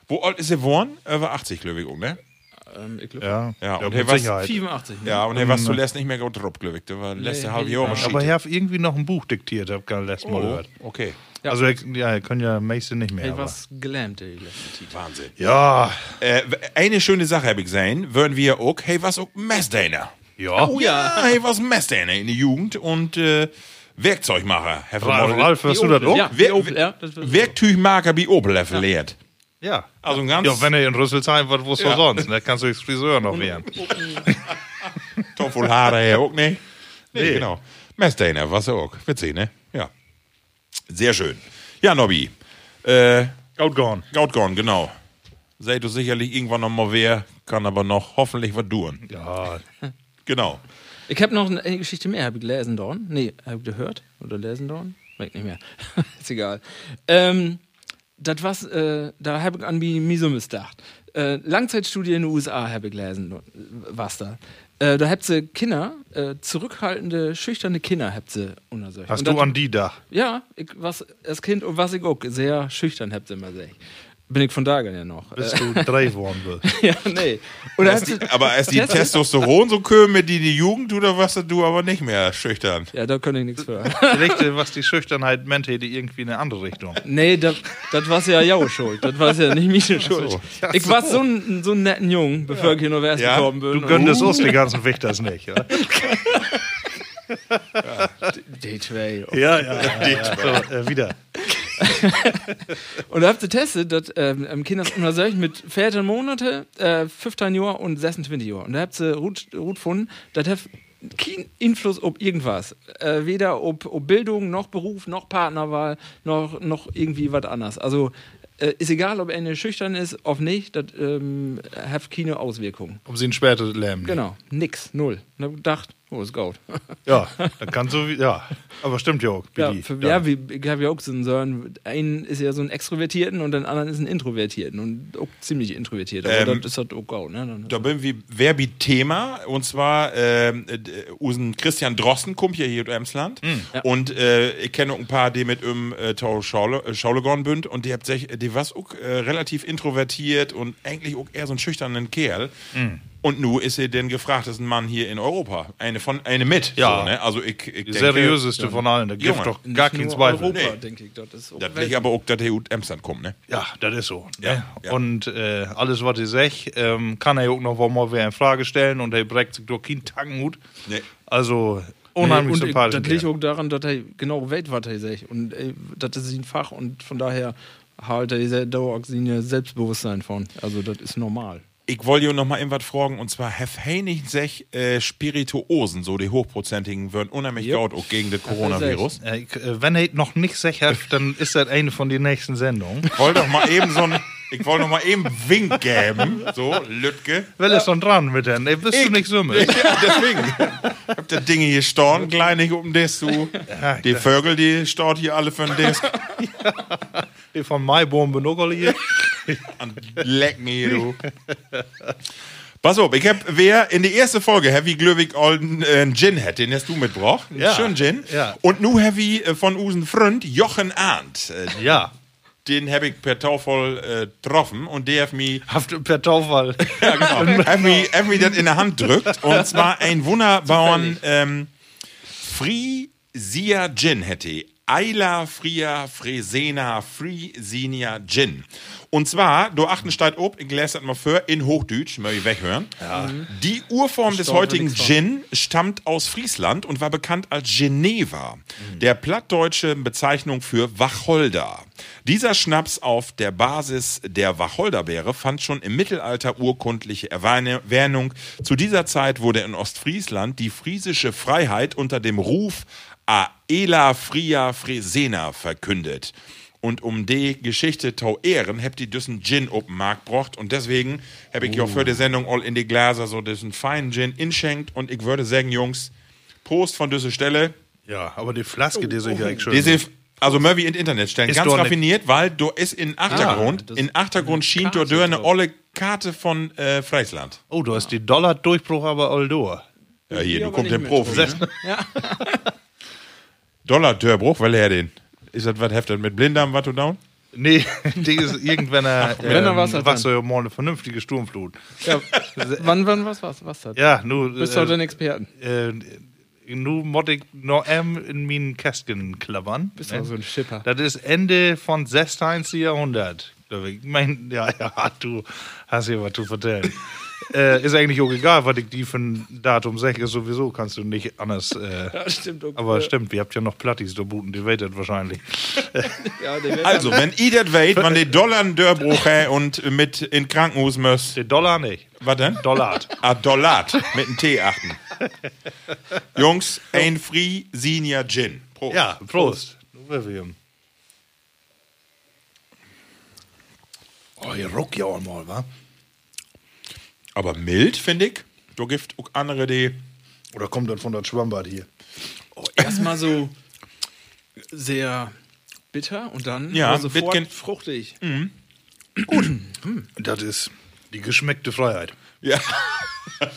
Wo alt ist er geworden? Über 80, glaube ich, auch, ne? Ähm, ich glaube, Ja, Ja, und was- Sicherheit. 85. Ne? Ja, und er war zuletzt nicht mehr gut drauf, glaube ich. Der war letzte Nee, halbe Jahr ja. Aber ich habe irgendwie noch ein Buch diktiert, hab ich letztes Mal Oh, gehört. okay. Ja. Also, ja, ich kann ja meiste nicht mehr. Hey, was gelähmt, die letzte Zeit. Wahnsinn. Ja, Äh, eine schöne Sache habe ich gesehen, würden wir auch, hey, was auch Messdäner. ja. Oh ja, hey, was Messdäner in der Jugend und äh, Werkzeugmacher. Herr Ralf, Ralf, hörst du das auch? Ja, ja, Werkzeugmacher bei Opel ja. Ja. Also ein ganz Ja, wenn er in Rüsselsheim wird, wo Ja. sonst? Da kannst du als Friseur noch werden. Top voll Haare her auch nicht. Nee, Nee. genau. Messdäner, was auch. Witzig, ne? Ja. Sehr schön. Ja, Nobby. Äh, Outgone. Gautgorn, genau. Seid du sicherlich irgendwann noch mal wer, kann aber noch hoffentlich was tun. Ja, Genau. Ich habe noch eine Geschichte mehr. Habe ich gelesen dort? Nee, habe ich gehört? Oder lesen dort? Weiß nicht mehr. Ist egal. Ähm, das was, äh, da habe ich an mich Misumis gedacht. Äh, Langzeitstudie in den USA habe ich gelesen, dort, was da. Äh, da habt sie Kinder, äh, zurückhaltende, schüchterne Kinder habt sie untersucht. hast Und du das- an die da? Ja, ich, was, als Kind und was ich auch sehr schüchtern habt sie immer gesagt. Bin ich von da ja noch. Bis du drei geworden bist. ja, nee. Oder habt sie, Aber als die Testosteron so kümmern mit die, die Jugend, du, da warst du aber nicht mehr schüchtern. ja, da könnte ich nichts für. Vielleicht, was die Schüchternheit meint, hätte irgendwie in eine andere Richtung. Nee, das war ja Jau schuld. Das war ja nicht meine Schuld. ich war so ein, so ein netten Jungen, bevor ich hier nur erst Ja? gekommen bin. Du Und- könntest uns die ganzen Wächters nicht, ja? Day 2. Ja, ja. So, äh, wieder. Und ihr getestet, dass ähm, ähm, Kinder untersucht mit 14 Monate, äh, 15 Jahre und 26 Jahre. Und da habt ihr gut, gut gefunden, das hat keinen Einfluss auf irgendwas. Äh, weder ob, ob Bildung, noch Beruf, noch Partnerwahl, noch, noch irgendwie was anderes. Also äh, ist egal, ob eine schüchtern ist, ob nicht, das ähm, hat keine Auswirkungen. Um sie ein später Lärm. Genau, nix, null. Und hab gedacht, oh, ist gut. Ja, dann kannst du, wie- ja. Aber stimmt ja auch. Ja, für, ja. wie, ich habe ja auch so einen, so einen, einen ist ja so ein Extrovertierten und den anderen ist ein Introvertierten und auch ziemlich introvertiert. Aber Ähm, das ist halt auch gut, ne? Dann, Da bin wir Verbi Thema und zwar ähm, äh, usen Christian Drosten kommt ja hier aus Emsland Ja. und äh, ich kenne auch ein paar, die mit im äh, Tau Schaule, äh, Schaulegorn bünd und die habt sich, die was auch äh, relativ introvertiert und eigentlich auch eher so ein schüchternen Kerl. Und nu ist er den gefragtesten Mann hier in Europa. Eine von, eine mit. Ja. So, ne? Also ich, ich Die denke, seriöseste von allen. Da gibt Junge, doch gar keinen Zweifel. Europa, Nee. denke ich. Das ist auch Das will ich aber auch, dass er aus Emsland kommt, ne? Ja, das ist so. Ja, ne? ja. Und äh, alles, was ich sag, ähm, kann er auch noch mal wer in Frage stellen und er breckt sich durch keinen Tankenhut. Nee. Also, unheimlich und ich- sympathisch. Das liegt auch daran, dass er genau weiß, was er sagt. Und äh, das ist sein Fach und von daher halt er sehr dauernd sein Selbstbewusstsein von. Also das ist normal. Ich wollte ja noch mal irgendwas fragen, und zwar, Hef Heinig sech äh, Spirituosen, so die hochprozentigen, würden unheimlich Yep. auch gegen das Coronavirus. Äh, ich, äh, wenn er noch nicht sicher dann ist das eine von den nächsten Sendungen. Ich wollte doch mal eben so ein, ich wollte noch mal eben Wink geben, so, Lütke. Wer ist schon dran mit denn? Ey, bist du nicht Summe? Ja, deswegen. Ich hab der Dinge hier storn, kleinig um das zu. Die Vögel, die staut hier alle für den Disk. Die von Maibaum benuggerli hier. Leck mir, du. Pass auf, ich hab, wer in die erste Folge Heavy Glöwig äh, einen Gin hat, den hast du mitgebracht. Ja. Schönen Gin. Ja. Und nu Heavy äh, von usen Freund Jochen Arndt. Äh, Ja. den hab ich per Taufvoll äh, getroffen und der hat Haft per Taufall. ja, genau. hat mir, hat mir das in der Hand drückt. Und zwar ein wunderbaren ähm, Frisia Gin hätte. Eila Fria Fresena Frisinia Gin. Und zwar, du achten steigt ob, das mal für, in Hochdeutsch, möchte ich weghören. Die Urform des heutigen. Gin stammt aus Friesland und war bekannt als Geneva, der plattdeutsche Bezeichnung für Wacholder. Dieser Schnaps auf der Basis der Wacholderbeere fand schon im Mittelalter urkundliche Erwähnung. Zu dieser Zeit wurde in Ostfriesland die friesische Freiheit unter dem Ruf Aela Fria Fresena verkündet. Und um die Geschichte zu ehren, habt ihr diesen Gin auf den Markt gebracht. Und deswegen habe ich ja für die Sendung all in die Gläser so diesen feinen Gin inschenkt. Und ich würde sagen, Jungs, Prost von dieser Stelle. Ja, aber die Flaske, die sich ja echt schön. Diese, also Murphy ins Internet stellen, Ist ganz doch ne- raffiniert, weil du ist in Achtergrund, das- in Achtergrund schien dort eine olle Karte von äh, Friesland. oh, du hast die Dollar-Durchbruch aber all durch. Ja, hier, du aber kommst mit Profi. drin, ne? Ja. Dollar-Dörbruch, weil er den. Ist das was heftig mit Blinddarm, was du down? Nee, die ist irgendwann äh, wenn er was ähm, hat, was so mal eine vernünftige Sturmflut. Ja, wann, wann, was, was, was hat? Ja, nur. Bist du äh, denn Experten? äh, nu muss ich noch ähm in meinen Kästchen klappern. Bist du so ein Schipper? Das ist Ende von 16. Jahrhundert. Ich Ich mein, ja, ja, du hast hier was zu vertellen. äh, ist eigentlich auch egal, was ich die für ein Datum sage, ist sowieso kannst du nicht anders. Äh, Ja, stimmt. Okay. aber stimmt, ihr habt ja noch Plattis da booten, die weitet wahrscheinlich. Ja, Also, wenn ihr das weht, wann die Dollar-Dörbruch hä und mit in Krankenhaus müsst. Den Dollar nicht. Was denn? Dollar. Ah, Dollat mit einem T achten. Jungs, ein Free Senior Gin. Prost. Ja, Prost. William. Oh, ihr ruckt ja auch mal, wa? Aber mild, finde ich. Du gibt auch andere, die. Oder kommt das von der Schwammbad hier? erstmal so sehr bitter und dann Ja, sofort fruchtig. Das ist die geschmeckte Freiheit. Ja.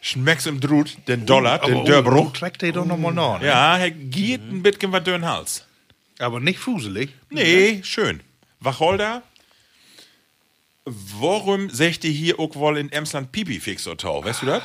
Schmeckst im Drut, den Dollar, den oh, Dörbruch. trägt der doch nochmal nach. Ne? Ja, er geht ein bisschen was durch den Hals. Aber nicht fuselig. Nee, schön. Wacholder. Warum sagt ihr hier auch wohl in Emsland Pipi-Fix oder Tau? Weißt du das?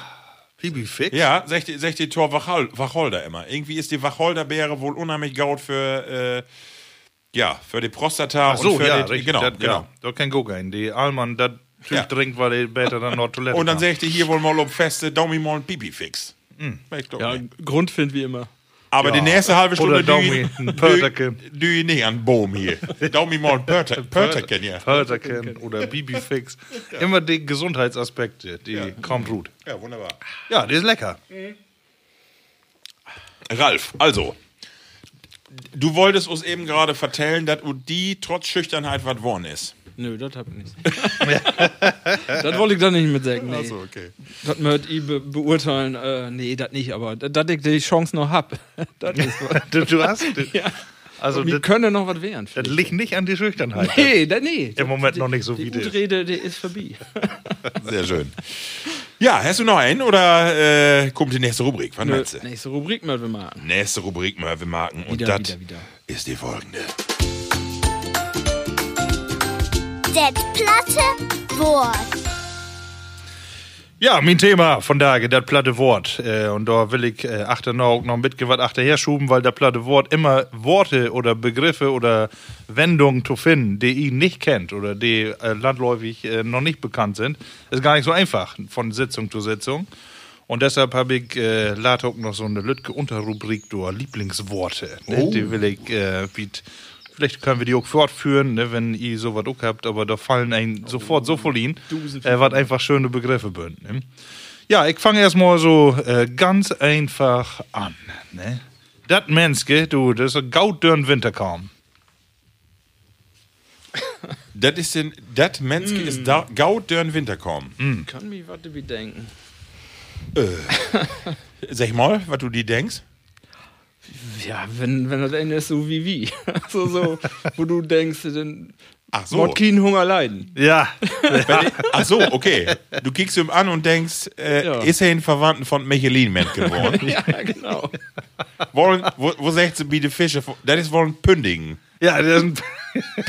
Bibi Fix? Ja, sagt ihr, sagt ihr Tor Wachol Wacholder immer. Irgendwie ist die Wacholderbeere wohl unheimlich gaut für, äh, ja, für die Prostata Ach so, und für ja, die, richtig. genau, das, genau. Ja, da kein Kokain. Die Alman, das Typ Ja. trinkt, weil er später dann noch Toilette Und dann kann. sagt ihr hier wohl mal um feste Daumi mal ein Pipi-Fix. Hm. Ja, Grundfind wie immer. Aber Ja. die nächste halbe Stunde du, ein Pörterken. du, du nicht an Boom hier. Daumi mal ein Pörter- Pörterken, ja. Pörterken oder Bibi Fix. Immer die Gesundheitsaspekte, die kommt gut. Ja, wunderbar. Ja, die ist lecker. Ralf, also, du wolltest uns eben gerade vertellen, dass die trotz Schüchternheit was worden ist. Nö, das hab ich nicht. das wollte ich dann nicht mit sagen. Nee. okay. Das möchte ich be beurteilen. Äh, nee, das nicht, aber dass ich die Chance noch hab. das ist was. Du, du hast. ja. Also, Wir können noch was werden. das liegt nicht an die Schüchternheit. Nee, das, nee. Im Moment noch nicht so die wie das. Utrede, die ist vorbei. Sehr schön. Ja, hast du noch einen oder äh, kommt die nächste Rubrik? Was Nö? Nächste Rubrik möchten wir machen. Nächste Rubrik mal wir marken und das ist die folgende. Det platte Wort. Ja, mein Thema von daher, das platte Wort. Äh, und da will ich äh, achter noch, noch ein bisschen was achterher schuben, weil das platte Wort immer Worte oder Begriffe oder Wendungen zu finden, die ihr nicht kennt oder die äh, landläufig äh, noch nicht bekannt sind, ist gar nicht so einfach von Sitzung zu Sitzung. Und deshalb habe ich äh, auch noch so eine Lütke Unterrubrik durch Lieblingsworte. Ne? Die will ich, äh, vielleicht können wir die auch fortführen, ne, wenn ihr sowas auch habt, aber da fallen ein sofort so voll hin, äh, was einfach schöne Begriffe sind. Ne? Ja, ich fange erstmal so äh, ganz einfach an. Ne? Das Menske, du, das ist ein gaudürn Winter kaum. Das ist den, das Menske ist da, gaut dörn Winter kommen. Kann mich was bedenken. Sag mal, was du die denkst. Ja, wenn, wenn das Ende ist so wie wie. so, so, wo du denkst, dann Ach so. Mord keinen Hunger leiden. Ja, Ach so, okay. Du kickst ihm an und denkst, äh, Ja. ist er ein Verwandten von Michelin Ment geworden? ja, genau. wollen, wo, wo sagt sie, biete Fische? Das ist wohl ein Pündigen. ja, das ist ein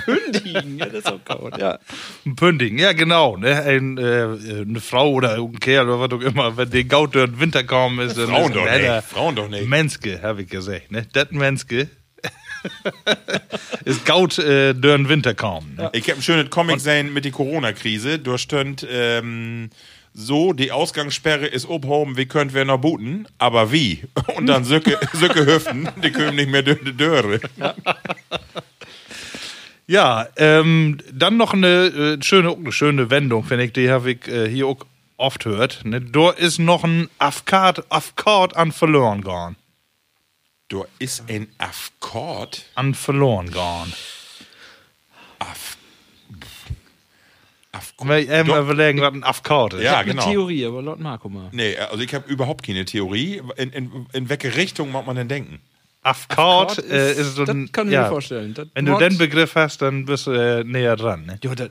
Pündigen, ja, das ist auch gut. Ja. Ein Pünding, ja genau. Ne? Ein, äh, eine Frau oder ein Kerl oder was auch immer, wenn der Gaut durch den Winter kommen ist, dann Frauen ist doch nicht. Frauen doch nicht. Menske, habe ich gesagt. Ne? Das Menske ist Gaut äh, durch den Winter kommen. Ne? Ich habe ein schönes Comic gesehen mit der Corona-Krise. Da stand ähm, so, die Ausgangssperre ist obhoben, wie könnt wir noch booten? Aber wie? Und dann Söcke, Söcke Hüften, die können nicht mehr durch die Döre. Ja, ähm, dann noch eine äh, schöne, eine schöne Wendung, finde ich, die habe ich äh, hier auch oft hört. Ne? Da ist noch ein Afkard, Afkard an verloren gegangen. Da ist ein Afkord. An verloren gegangen. Af Afkord. Weil ähm, Doch. überlegen, was ein Afkard ist. Ja, Eine genau. Theorie, aber laut Marco mal. Nee, also ich habe überhaupt keine Theorie. In, in, in welche Richtung mag man denn denken? Afkard Gott, äh, ist so ein. das kann ich ja, mir vorstellen. Das Wenn du Wort- den Begriff hast, dann bist du äh, näher dran. Ne? Ja, das,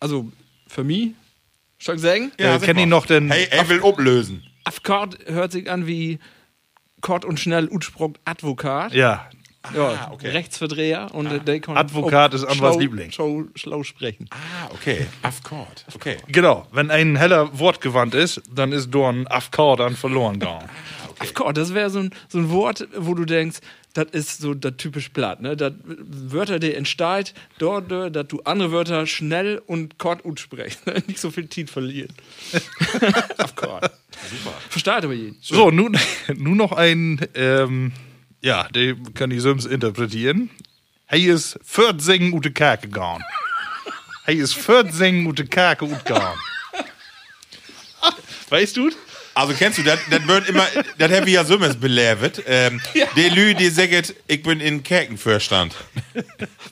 also für mich, soll ich sagen? Ja, sag kenn ich noch den- Hey, er will ablösen. Afkard hört sich an wie kort und schnell Utsprung Advokat. Ja, Ja, okay. Rechtsverdreher und äh, der kann Advokat ist Anwars Liebling. Schlau, schlau sprechen. Ah, okay. Course. Okay. genau. Wenn ein heller Wortgewandt ist, dann ist Dorn Afkar dann verloren gegangen. Gott, das wäre so ein, so ein Wort, wo du denkst, das ist so das typisch Blatt, ne? Das Wörter, die entsteht, dort, dass du andere Wörter schnell und kort gut sprichst, ne? nicht so viel Zeit verlieren. Of course. Super. Versteht aber jeden. So, nun, nun noch ein, ähm, ja, den kann ich sonst interpretieren. Hey ist 14 ute Kerke gegangen. Hey ist 14 ute Kerke ut gegangen. Weißt du? Also kennst du, das wird immer, das habe ich ja so belebt. Ähm, Die Lü, die sagt, ich bin in Kerkenfürstand.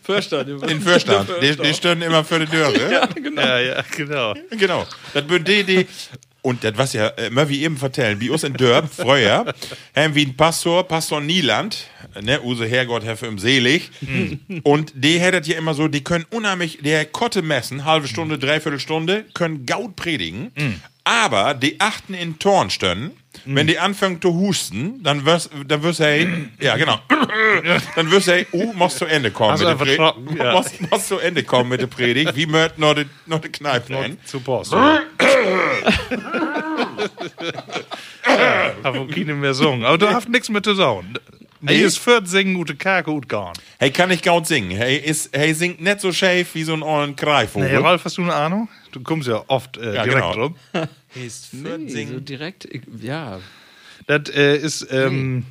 Verstanden. In Fürstand. Die, die stehen immer für die Türe. Ja, genau. Ja, ja, genau. Genau. Das bin die, die. Und das was ja äh, immer wie eben vertellen, wie uns in Dörp, früher, haben wie ein Pastor, Pastor Nieland, ne, Use Herrgott, Herr für im Selig. Und die hättet ja immer so, die können unheimlich, der Kotte messen, halbe Stunde, dreiviertel Stunde, können Gaut predigen, aber die achten in Tornstön, wenn die anfangen zu husten, dann wirst, dann wirst hey, ja genau, dann wirst hey, uh, musst zu Ende kommen Also mit der Predigt. ja. Musst, musst zu Ende kommen mit der Predigt, wie möcht noch die, noch die Kneipe rein. Zu Post. ja, aber keine mehr singen. Aber du hast nichts mehr zu sagen. Hey ist 14 ute Kerke ut gegangen. Hey, kann ich gaut singen. Hey, ist, hey, singt nicht so schäf wie so ein ollen Greifvogel. Nee, Ralf, hast du eine Ahnung? Du kommst ja oft äh, Ja, direkt genau. rum. Ist Nee, so direkt, ja. Das äh, ist ähm,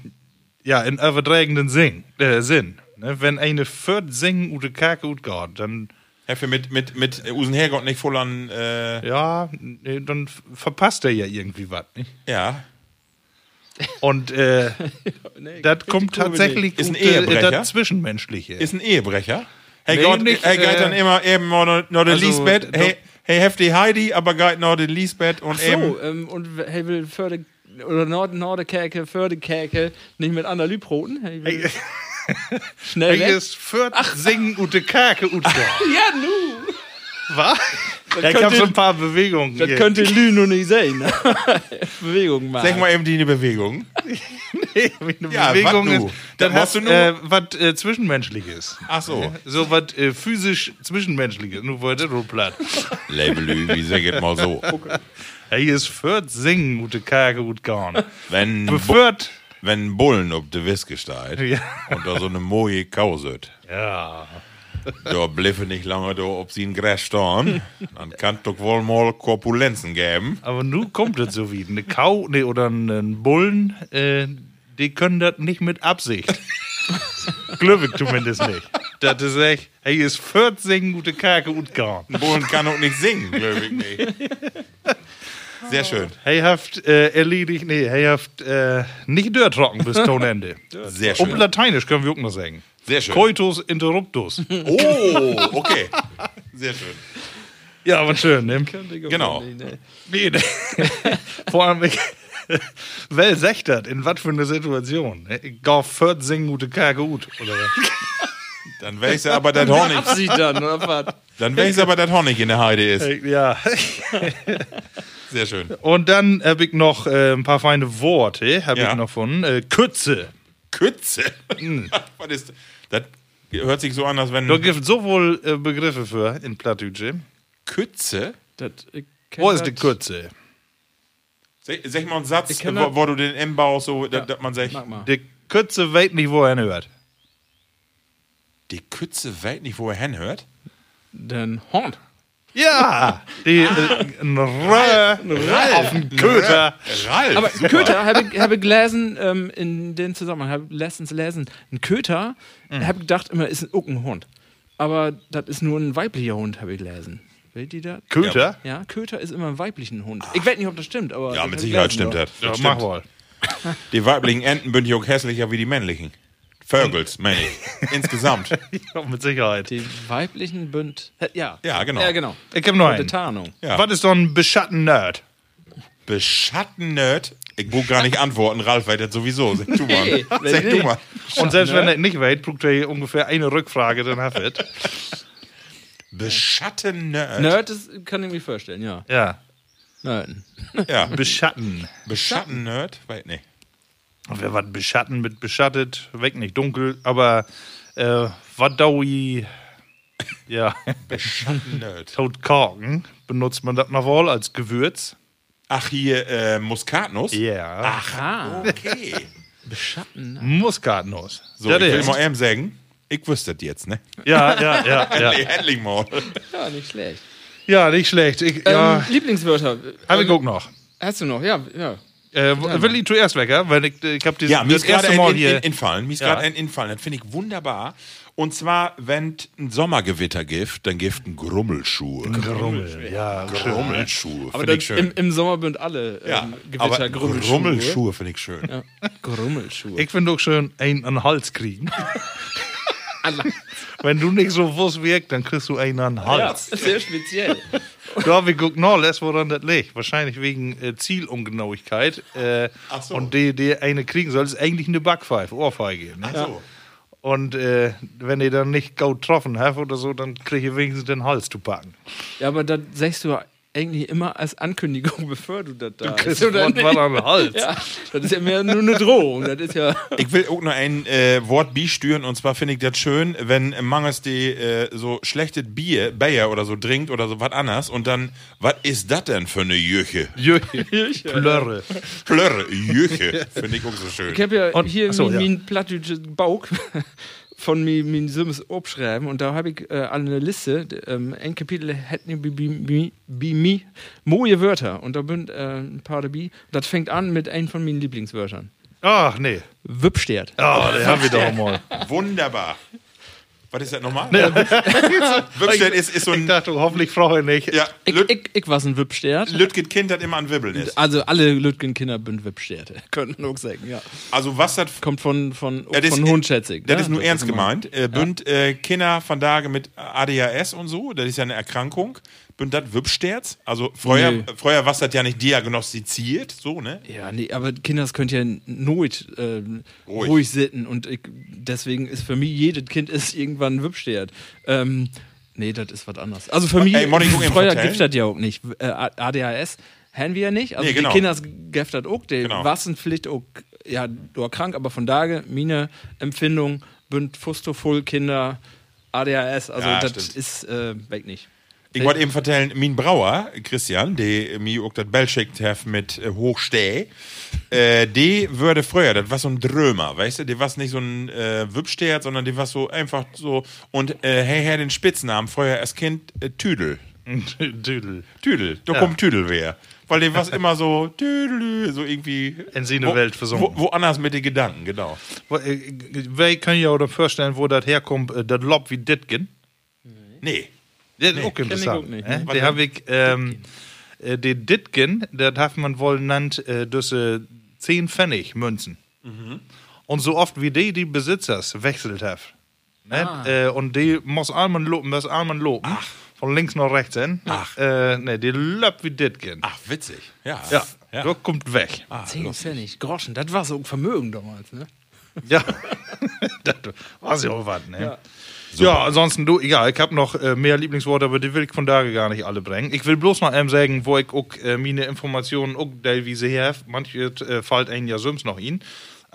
ja in übertragenden Sinn. Äh, Sinn. Ne? Wenn eine 14 ute Kerke ut geht, dann Heffe mit, mit, mit Usen Herrgott nicht voll an, äh, ja, nee, dann verpasst er ja irgendwie was. Nicht? ja. Und äh, Nee, das kommt tatsächlich Ist ein äh, Ehebrecher? das Zwischenmenschliche. Ist ein Ehebrecher. Hey, Nee, Gott, nicht, hey, geht äh, dann immer eben noch, noch der also, Lisbeth. Hey, hey, heftig Heidi, aber geht noch der Lisbeth und So, eben. ähm, und er will für die, oder Nord Nordekerke, für die Kerke nicht mit anderen Lübroten. Er will schnell Hey weg. ist 14 ute Kerke ut gegangen. Ja, nu. Was? Ja, ich habe könnte- so ein paar Bewegungen. Das hier. könnte Lü nur nicht sehen. Bewegung machen. Sag mal eben die Bewegung. Nee, wie eine Ja, Bewegung ist. Machst hast du nur- äh, was äh, Zwischenmenschliches. Ach so. So was äh, physisch Zwischenmenschliches. Nur wollte du platt. Labelü, wie sag ich mal so. Hey, ist 14 ute Kerke ut gegangen. Wenn, Bu Befört. wenn Bullen ob de Wiske steigt Ja. und da so eine moje Kau sit, Ja. Da bliffe nicht lange da ob sie ein Gras stehen, dann kann doch wohl mal Korpulenzen geben. Aber nun kommt es so wie. Eine Kau nee, oder ein Bullen, äh, die können das nicht mit Absicht. Ich zumindest nicht. Das ist echt, hey, ist 14 gute Kerke und gegangen. Bullen kann auch nicht singen, ich nicht. Sehr schön. Hey, haft äh, erledigt, nee, hey, haft äh, nicht dörrtrocken bis Tonende. Sehr Um schön. Lateinisch können wir auch noch sagen. Sehr schön. Coitus interruptus. Oh, okay. Sehr schön. ja, aber schön, ne? Genau. Nee, nee. Vor allem, ich, sagt das? In was für eine Situation? ne? Ich geh 14 gute Kerke gut, oder was? Dann weiß er aber, Honig, Absicht dann, oder was? dann weiß er aber, dass Honig in der Heide ist. Ja. Sehr schön. Und dann habe ich noch äh, ein paar feine Worte, habe Ja. ich noch von. Äh, Kütze. Kütze. Was ist das? Hört sich so an, als wenn. Da gibt es sowohl äh, Begriffe für in Plattdütsche. Kütze? Das, ich kenn Wo ist das- die Kürze? Sag, sag mal einen Satz, wo, das- wo du den M baust, so, dass dass man sagt. Die Kürze weiß nicht, wo er hört. die Kütze weiß nicht, wo er hinhört. Den Hund. Ja! Die, äh, ein Röhr auf den Köter. Ralf. Aber super. Köter habe ich, hab ich gelesen, ähm, in den Zusammenhang, habe ich letztens gelesen, ein Köter, Mhm. habe ich gedacht, immer ist ein, auch ein Hund. Aber das ist nur ein weiblicher Hund, habe ich gelesen. Ihr das? Köter? Ja, Köter ist immer ein weiblicher Hund. Ich weiß nicht, ob das stimmt, aber. Ja, mit ich Sicherheit stimmt das. Ja, das mach stimmt. wohl. Die weiblichen Enten sind ja auch hässlicher wie die männlichen. Vögels, meine ich. Insgesamt. Ja, mit Sicherheit. Die weiblichen Bünd. Ja. Ja, genau. Ja, genau. Ich hab noch Die einen. Tarnung. Ja. Was ist so ein beschatten Nerd? Beschatten-Nerd. Ich brauche gar nicht antworten, Ralf weiß das sowieso. Sag du mal. Nee, Sag du nee. mal. Und selbst wenn er nicht weiß, braucht er ungefähr eine Rückfrage, dann hat er es. Beschatten-Nerd. Nerd ist, kann ich mir vorstellen, ja. Ja. Nerden. Ja. Beschatten. Beschatten-Nerd? Weiß nicht. Wer was beschatten mit beschattet, weg nicht dunkel, aber äh, was daui, ja. Totkorken benutzt man das noch wohl als Gewürz. Ach, hier äh, Muskatnuss? Ja. Ach, Ah, okay. beschatten. Muskatnuss. So, ja, ich will ist. mal eben sagen, ich wüsste das jetzt, ne? ja, ja, ja, ja. Nee, endlich mal. Ja, nicht schlecht. Ja, nicht schlecht. Ich, ja, Ähm, Lieblingswörter. hab ich Ähm, auch noch. Hast du noch? Ja, ja. Äh, will ich zuerst wecker? Weil ich, ich habe Ja, mir das erste ein Mal in, hier. in, Infallen. Mir ist Ja. gerade ein Infallen. Das finde ich wunderbar. Und zwar, wenn ein Sommergewitter gibt, dann gibt ein Grummelschuhe. Grummel. Ja. Grummelschuhe, Aber ich schön. im, im Sommer sind alle ja, ähm, aber Gewitter Grummelschuhe. Grummelschuhe finde ich schön. Ja. Grummelschuhe. Ich finde auch schön, einen an den Hals kriegen. Wenn du nicht so wuss wirkst, dann kriegst du einen an den ja, Hals. sehr speziell. Da habe ich geguckt, no, les, woran das liegt. Wahrscheinlich wegen äh, Zielungenauigkeit. Äh, Ach so. Und die, die eine kriegen soll, ist eigentlich eine Backpfeife, Ohrfeige. Ne? So. Und äh, wenn ihr dann nicht gut getroffen habt oder so, dann krieg ich wenigstens den Hals zu packen. Ja, aber das sagst du eigentlich immer als Ankündigung, bevor du das da kriegst hast, oder Wort nicht? was an den Hals. Ja, das ist ja mehr nur eine Drohung. Das ist ja. Ich will auch noch ein äh, Wort bistüren und zwar finde ich das schön, wenn Mangels die äh, so schlechtes Bier, Bayer oder so trinkt oder so was anderes und dann, was ist das denn für eine Jüche? Jöche. Plörre. Plörre, Jüche, finde ich auch so schön. Ich habe ja Und- hier ach so, mein, ja. mein plattdeutsches Bauch von mir, mein Sims abschreiben und da habe ich äh, eine Liste. Ähm, ein Kapitel hätten wie wie wie mi moje Wörter und da sind äh, ein paar dabei. Das fängt an mit einem von meinen Lieblingswörtern. Ach, nee. Wüppstert. Ah, den haben wir doch mal. Wunderbar. Was ist das nochmal? Wüppstedt ist, ist so Ich ein. dachte, hoffentlich frage ich nicht. Ja, Ich, Lüt, ich, ich was ein Wüppstert. Lütget Kind hat immer ein Wibbeln ist. Also alle Lütgen-Kinder sind Wüppsterte. Könnten auch sagen, ja. Also was das Kommt von, von, Ja, das von ist- Hund, schätze ich. Das ne? ist nur ernst gemeint. gemeint. Äh, bünd äh, Kinder von Tage mit ADHS und so, das ist ja eine Erkrankung. Bünd das Wübsterz. Also früher, Nee. früher war das ja nicht diagnostiziert, so, ne? Ja, nee, aber Kinder könnt ja nooit äh, Ruhig. ruhig. sitten und ich, deswegen ist für mich jedes Kind ist irgendwann Wüppstert. Ähm, nee, das ist was anderes. Also für mich, vertellen? gibt das ja auch nicht. Äh, ADHS haben wir ja nicht. Also Nee, genau. die Kinder gibt das auch. Die Genau. waren vielleicht auch ja, nur krank, aber von daher, meine Empfindung, bünd Fusto voll Kinder ADHS. Also Ja, das stimmt. ist äh, weg nicht. Ich wollte eben vertellen, mein Brauer, Christian, der mir auch das Bell schickt hat mit äh, Hochsteh, äh, die würde früher, das war so ein Drömer, weißt du, die war nicht so ein äh, Wübstert, sondern die war so einfach so, und äh, hey, her den Spitznamen früher als Kind äh, Tüdel. Düdel. Tüdel, da kommt Tüdel wer. Weil die war immer so, Tüdel, so irgendwie. In seine Welt versunken. Wo, woanders mit den Gedanken, genau. Wo- äh, Wir können ja auch vorstellen, wo das herkommt, äh, das Lob wie Ditgen. Nee. Das ist auch ich interessant. auch nicht, ne? Die habe ich, ähm, äh, die Ditgen, das hat man wohl genannt, äh, diese 10 Pfennig Münzen. Und so oft wie die, die Besitzers wechselt haben. Ne? Äh, und die muss einmal loben, muss einmal loben. Von links nach rechts hin. Ach. Äh, ne, die löbt wie Ditgen. Ach, witzig. Ja. Ja, ja. das kommt weg. Ah, Zehn Pfennig, Groschen, das war so ein Vermögen damals, ne? Ja, das war auch was, ne? Ja. Ansonsten, du, egal, ich habe noch äh, mehr Lieblingsworte, aber die will ich von da gar nicht alle bringen. Ich will bloß noch einem sagen, wo ich auch äh, meine Informationen auch teilweise her, manche äh, fällt einem ja sonst noch in.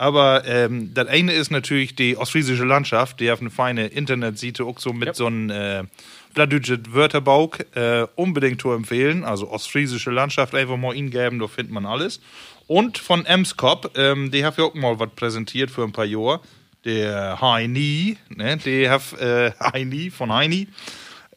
Aber ähm, das eine ist natürlich die ostfriesische Landschaft, die auf eine feine Internetseite auch so mit so einem äh, plattdeutsches Wörterbauk äh, unbedingt zu empfehlen. Also ostfriesische Landschaft einfach mal ingeben, da findet man alles. Und von Emskop, ähm, die hat ja auch mal was präsentiert für ein paar Jahre. Der Heini, ne, die hat äh, Heini von Heini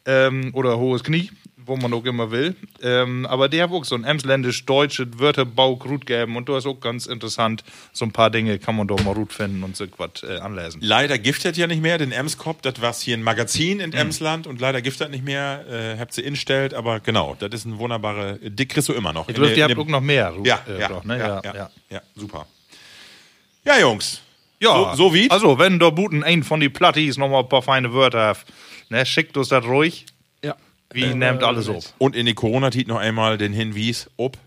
ähm, oder hohes Knie, wo man auch immer will. Ähm, aber der hat auch so ein emsländisch-deutsches Wörterbau gut gegeben und da ist auch ganz interessant. So ein paar Dinge kann man da mal gut finden und so was äh, anlesen. Leider giftet ja nicht mehr, den Emskop, das war hier ein Magazin Mhm. in Emsland und leider giftet nicht mehr, äh, habt sie instellt, aber genau, das ist ein wunderbare, die kriegst du immer noch. Ich In glaube, der- die in habt auch noch mehr. Ja, äh, ja, doch, ne? ja, ja, ja, ja, super. Ja, Jungs. Ja, So- so wie? Also, wenn der Buten ein von die Plattis noch mal ein paar feine Wörter hat, ne, schickt uns das ruhig. Ja. Wie nehmt alles auf. Und in die Corona-Tit noch einmal den Hinwies, ob,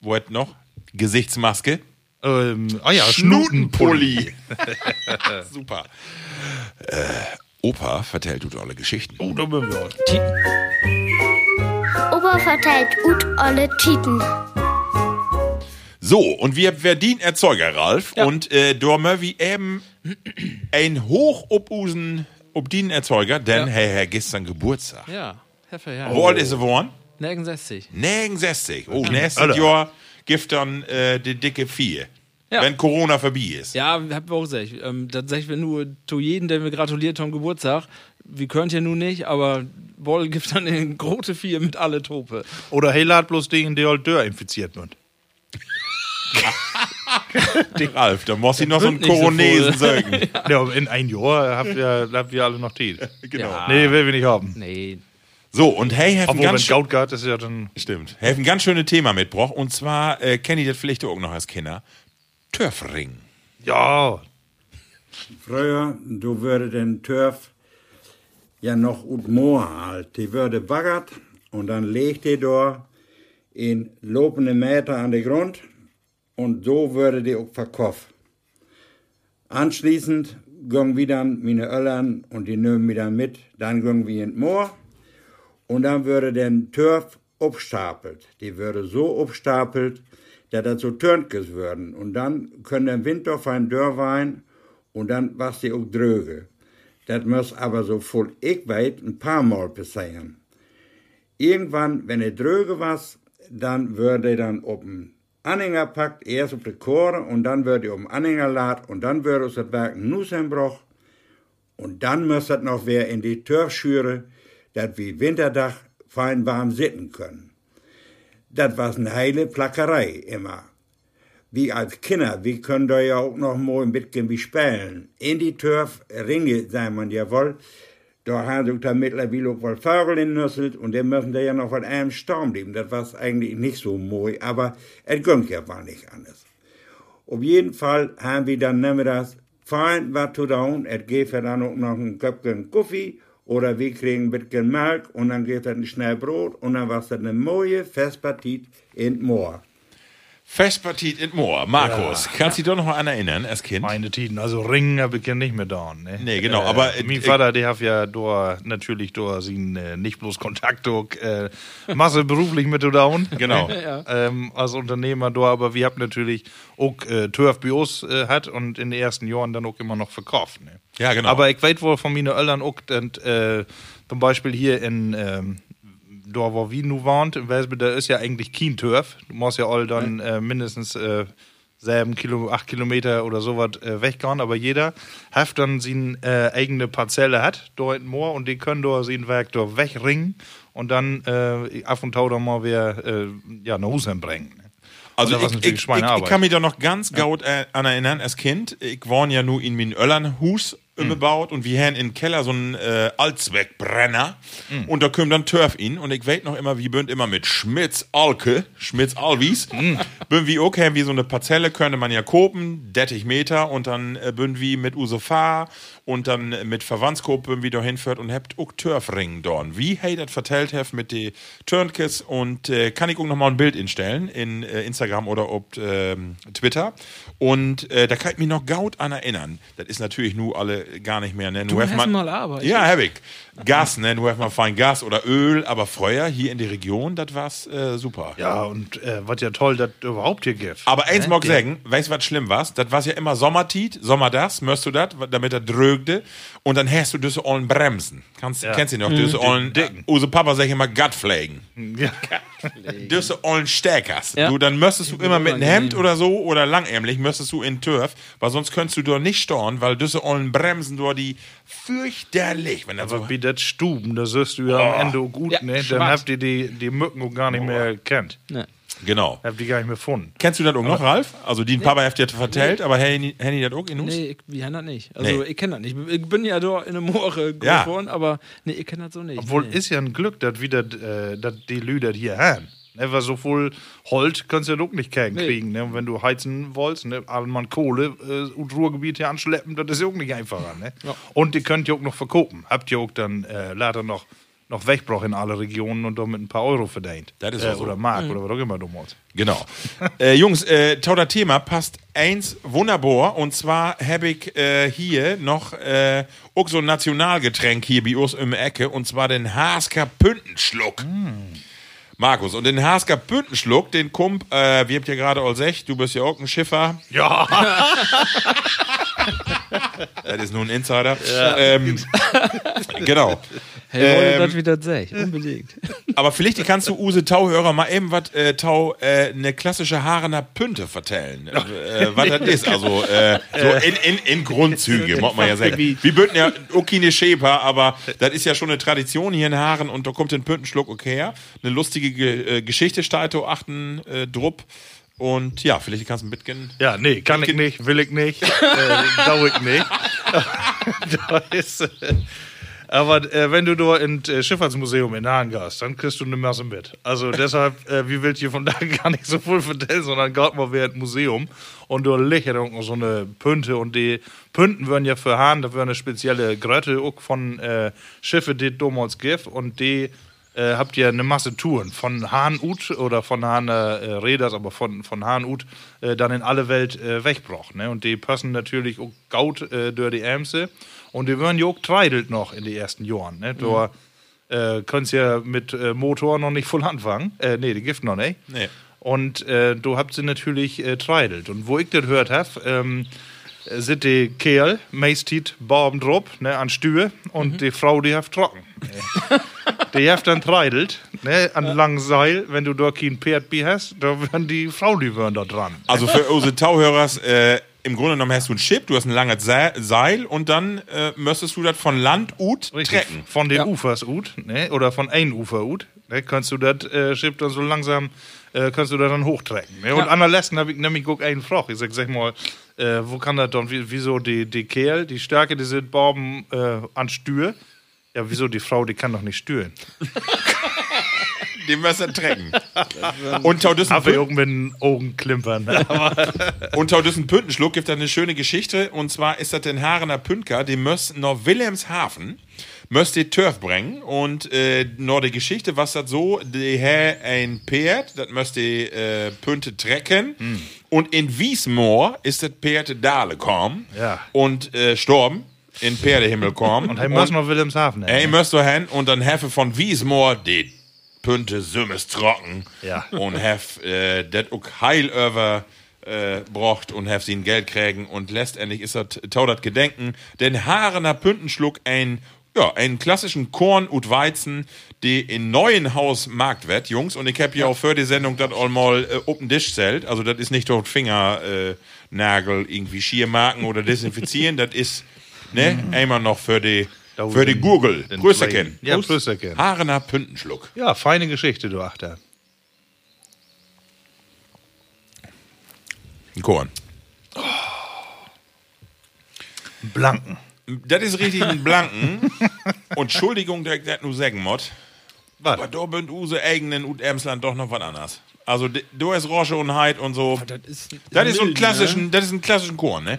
wo hat noch? Gesichtsmaske. Ähm, ah ja, Schnutenpulli. Super. Äh, Opa vertellt du tolle Geschichten. Oh, da bin wir. Opa verteilt ut alle Titen. So, und wir verdienen Erzeuger, Ralf. Ja. Und äh, da wir eben ein hoch obusen ob den Erzeuger, denn Ja. hey, Herr gestern Geburtstag. Ja, Herr Verheer. Wo alt ist er geworden? 69. 69. Oh, nächstes. Jahr gibt dann äh, die dicke Vier. Ja. Wenn Corona vorbei ist. Ja, hab ich auch gesagt. Ähm, das sag ich mir nur zu jedem, der mir gratuliert zum Geburtstag. Wir können ja nun nicht, aber Boll gibt dann eine große Vier mit alle Trope. Oder hey, lad bloß den, der Dörr infiziert wird. Ralf, da muss ich noch so einen so Koronesen voll. sagen. Ja, in ein Jahr habt ihr, habt ihr alle noch Tee. Genau. Ja. Nee, will wir nicht haben. Nee. So, und hey, helfen ganz, Scout geht, ist ja dann. stimmt, helfen ganz schöne Thema mitgebracht. Und zwar, äh, kenne ich das vielleicht auch noch als Kinder. Turfring. Ja, Früher, du würde den Turf ja noch ut Moor halt. Die würde baggert und dann legt die da in lopende Meter an den Grund und so würde die auch verkauft. Anschließend gingen wir dann meine Öllern und die nehmen wir dann mit. Dann gingen wir in den Moor und dann würde der Turf abstapelt. Die würde so abstapelt, dass das so Törnkes würden. Und dann können der Winter fein Dörrwein und dann was die auch dröge. Das muss aber so voll ich weit ein paar Mal passieren. Irgendwann, wenn er dröge was, dann würde er dann den Anhänger packt, erst auf die Chore und dann er auf den Anhänger lad und dann würde es das Werk Nussenbruch und dann muss das noch wer in die Turfschüre, dass wir Winterdach fein warm sitzen können. Das war eine heile Plackerei immer. Wie als Kinder, wir können da ja auch noch mal bisschen wie spielen. In die Turf, Ringe, sei man ja wohl, da haben sich da mittlerweile auch wohl Vögel in Nüsselt und die müssen da ja noch von einem Sturm leben. Das war eigentlich nicht so mooi, aber es ging ja mal nicht anders. Auf jeden Fall haben wir dann nehmen das fein was zu tun. Es gibt dann auch noch ein Köpfchen Kaffee oder wir kriegen ein bisschen Milch und dann gibt es ein schnell Brot und dann war es eine neue Festpartie in Moor. Festpartiet in Moor. Markus, kannst du dich doch noch mal an erinnern, als Kind? meine Tiden. Also Ringen habe ich ja nicht mehr da. Ne? Nee, genau, aber, äh, mein äh, Vater, der hat ja da natürlich da sin, äh, nicht bloß Kontakt, auch, äh, Masse beruflich mit da. Genau. ähm, als Unternehmer da, aber wir haben natürlich auch äh, uns äh, hat und in den ersten Jahren dann auch immer noch verkauft. Ne? Ja, genau. Aber ich weiß wohl von meinen Eltern auch, und, äh, zum Beispiel hier in ähm, da wo wir nu wohnt, in Welsbe, da ist ja eigentlich kein Turf. Du musst ja all dann äh, mindestens äh, sieben Kilo, acht Kilometer oder sowas äh, weggehen, aber jeder hat dann seine äh, eigene Parzelle hat, da in Moor und die können da sein Werk da wegringen und dann äh, ab und zu dann mal wieder äh, ja, nach Hause bringen. Also da war's ich, ich, ich, ich kann mich da noch ganz gut äh, an erinnern, als Kind. Ich wohne ja nur in meinem Öllernhus Mhm. umgebaut und wir haben in den Keller so einen äh, Allzweckbrenner Mhm. und da kommt dann Turf in und ich weiß noch immer, wie bünd immer mit Schmitz Alke, Schmitz Alwies, Mhm. bünd wie okay, wie so eine Parzelle könnte man ja kopen, 30 Meter und dann äh, bünd wie mit Use Fahr und dann äh, mit Verwandtskop bünd wie da hinführt und habt auch Turfring dorn. Wie hey das vertellt heft mit die Turnkis und äh, kann ich auch noch mal ein Bild instellen in äh, Instagram oder ob ähm, Twitter und äh, da kann ich mich noch gaut an erinnern. Das ist natürlich nur alle gar nicht mehr, ne? Du hast man- mal Arbeit. Ja, hab ich. Gas, ne? Nur hef mal fein Gas oder Öl, aber Feuer hier in die Region, das war's äh, super. Ja, und äh, was ja toll, dass überhaupt hier gibt. Aber eins mag ich sagen, weißt du, was schlimm war? Das war ja immer Sommertit, Sommer das, möchtest du das, damit er drögte. Und dann hast du diese ollen Bremsen. Kannst, Kennst du noch? Diese ollen, dicken. Use Papa sag ich immer Gutpflegen. Ja. Diese ollen Steckers. Ja. Du, dann müsstest du immer mit einem Hemd oder so oder langärmlich müsstest du in Turf, weil sonst könntest du dort nicht storn, weil diese ollen Bremsen dort die fürchterlich, wenn das Aber so wie das Stuben, da siehst du ja am Ende gut, Ja, ne? Dann schwarz. habt ihr die, die Mücken auch gar nicht mehr kennt. Ne. Genau. Habt ihr gar nicht mehr gefunden. Kennst du das auch noch, Ralf? Also, die Papa hat dir vertellt, aber Henny, das auch in Hus? Nee, ich, wir haben das nicht. Also, Nee. ich kenne das nicht. Ich bin ja da in der Moore groß Ja. geworden, aber nee, ich kenne das so nicht. Obwohl nee. ist ja ein Glück, dass wieder äh, dass die Lüder hier haben. Ne, weil so voll Holz kannst du ja doch nicht keinen Nee. kriegen. Ne? Und wenn du heizen wolltest, ne, allemal Kohle äh, und Ruhrgebiet hier anschleppen, das ist ja auch nicht einfacher. Ne? Und die könnt ihr auch noch verkaufen. Habt ihr auch dann äh, leider noch, noch Wegbruch in alle Regionen und damit ein paar Euro verdient. Das ist äh, so. Oder Mark oder was auch immer du musst. Genau. äh, Jungs, äh, tauter Thema passt eins wunderbar. Und zwar habe ich äh, hier noch äh, auch so ein Nationalgetränk hier bei uns die Ecke. Und zwar den Hasker Püntenschluck. Markus, und den Hasker Püntenschluck, den Kump, äh, wie habt ihr gerade all gesagt, du bist ja auch ein Schiffer. Ja. das ist nur ein Insider. Ähm, genau. Hey, wollte Ähm, das wieder sech, unbedingt. Aber vielleicht kannst du Use Tauhörer mal eben was äh, Tau äh, eine klassische Haarener Pünte vertellen. Äh, was das ist, also äh, so in, in, in Grundzüge, muss man ja sagen. Wir bünden ja keine Schäper, aber das ist ja schon eine Tradition hier in Haaren und da kommt den Püntenschluck okay her. Eine lustige Ge äh, Geschichte da achten äh, drupp. Und ja, vielleicht kannst du mitgehen. Ja, nee, kann ich nicht, will ich nicht, äh, dau ich nicht. da ist, äh, aber äh, wenn du da ins äh, Schifffahrtsmuseum in Hagen gehst, dann kriegst du eine Masse mit. Also deshalb, äh, wie will ich hier von da gar nicht so viel vertellen, sondern geht mal wieder ins Museum und liegt ja noch so eine Pünte und die Pünten werden ja für Hahn, da werden eine spezielle Grötte auch von äh, Schiffe, die damals gibt und die äh, habt ihr eine Masse Touren von Hahn Ut oder von Hahn äh, Räders, aber von, von Hahn Ut äh, dann in alle Welt äh, wegbraucht. Ne? Und die passen natürlich auch gaut äh, durch die Ämse und die werden ja auch treidelt noch in die ersten Jahren. Ne? Da äh, könnt's ja mit äh, Motor noch nicht voll anfangen. Äh, nee, die Gift noch nicht. Nee. Und äh, du habt sie natürlich äh, treidelt. Und wo ich das gehört habe, ähm, äh, sind die Kerl, meistit Barben drop, ne, an Stühe und die Frau, die hat trocken. Die hat dann treidelt, ne, an langen Seil, wenn du da kein bei hast, da werden die Frau, die werden da dran. Also für unsere Tauhörers, äh, im Grunde genommen hast du ein Chip, du hast ein langes Se- Seil und dann äh, müsstest du das von Land ut trecken. Von den Ufers ut, ne, oder von ein Ufer ut, ne, kannst du das äh, Schiff dann so langsam, äh, kannst du das dann hochtrecken. Ne? Und an der letzten habe ich nämlich guck einen Froch. Ich sag, sag mal, äh, wo kann das dann, wie, wieso die, die Kerl, die Stärke, die sind Borben äh, an Stür. Ja, wieso die Frau, die kann doch nicht stühlen. Den müssen trecken. und tau diesen Aber den Augen klimpern. ne? Und tau diesen Püntenschluck gibt da eine schöne Geschichte. Und zwar ist das den Haarener Pünker, die müssen nach Wilhelmshaven, müsst die Turf bringen. Und äh, noch die Geschichte, was das so, die hä ein Pferd, das müsst die äh, Pünte trecken. Und in Wiesmoor ist das Pferd Dale kommen. Ja. Und äh, storben. In Pferdehimmel kommen. Und er muss noch Wilhelmshaven. Ey, müsst du hin und dann hefe von Wiesmoor die Pünte sümmes trocken. Ja. Und hef äh, det auch heil über äh, brocht und hef sie Geld kriegen und letztendlich ist das taudert Gedenken. Den Haarener Püntenschluck ein ja, einen klassischen Korn und Weizen, die in neuen Haus markt wird, Jungs. Und ich hab hier auch für die Sendung das einmal äh, Open Dish zählt. Also das ist nicht dort Fingernagel äh, irgendwie Schiermarken oder desinfizieren. das ist ne, einmal noch für die für die Gurgel. Grüßerken. Ja, Grüßerken. Haarener Püntenschluck. Ja, feine Geschichte, du Achter. Ein Korn. Blanken. Das ist richtig ein Blanken. und Entschuldigung, ich das nur sagen muss. Was? Aber da bünd use eigenen und Emsland doch noch was anderes. Also, du ist Rosche und Heid und so. Das ist, Das ist so ein mild, klassischen, das ist ein klassischen Korn, ne?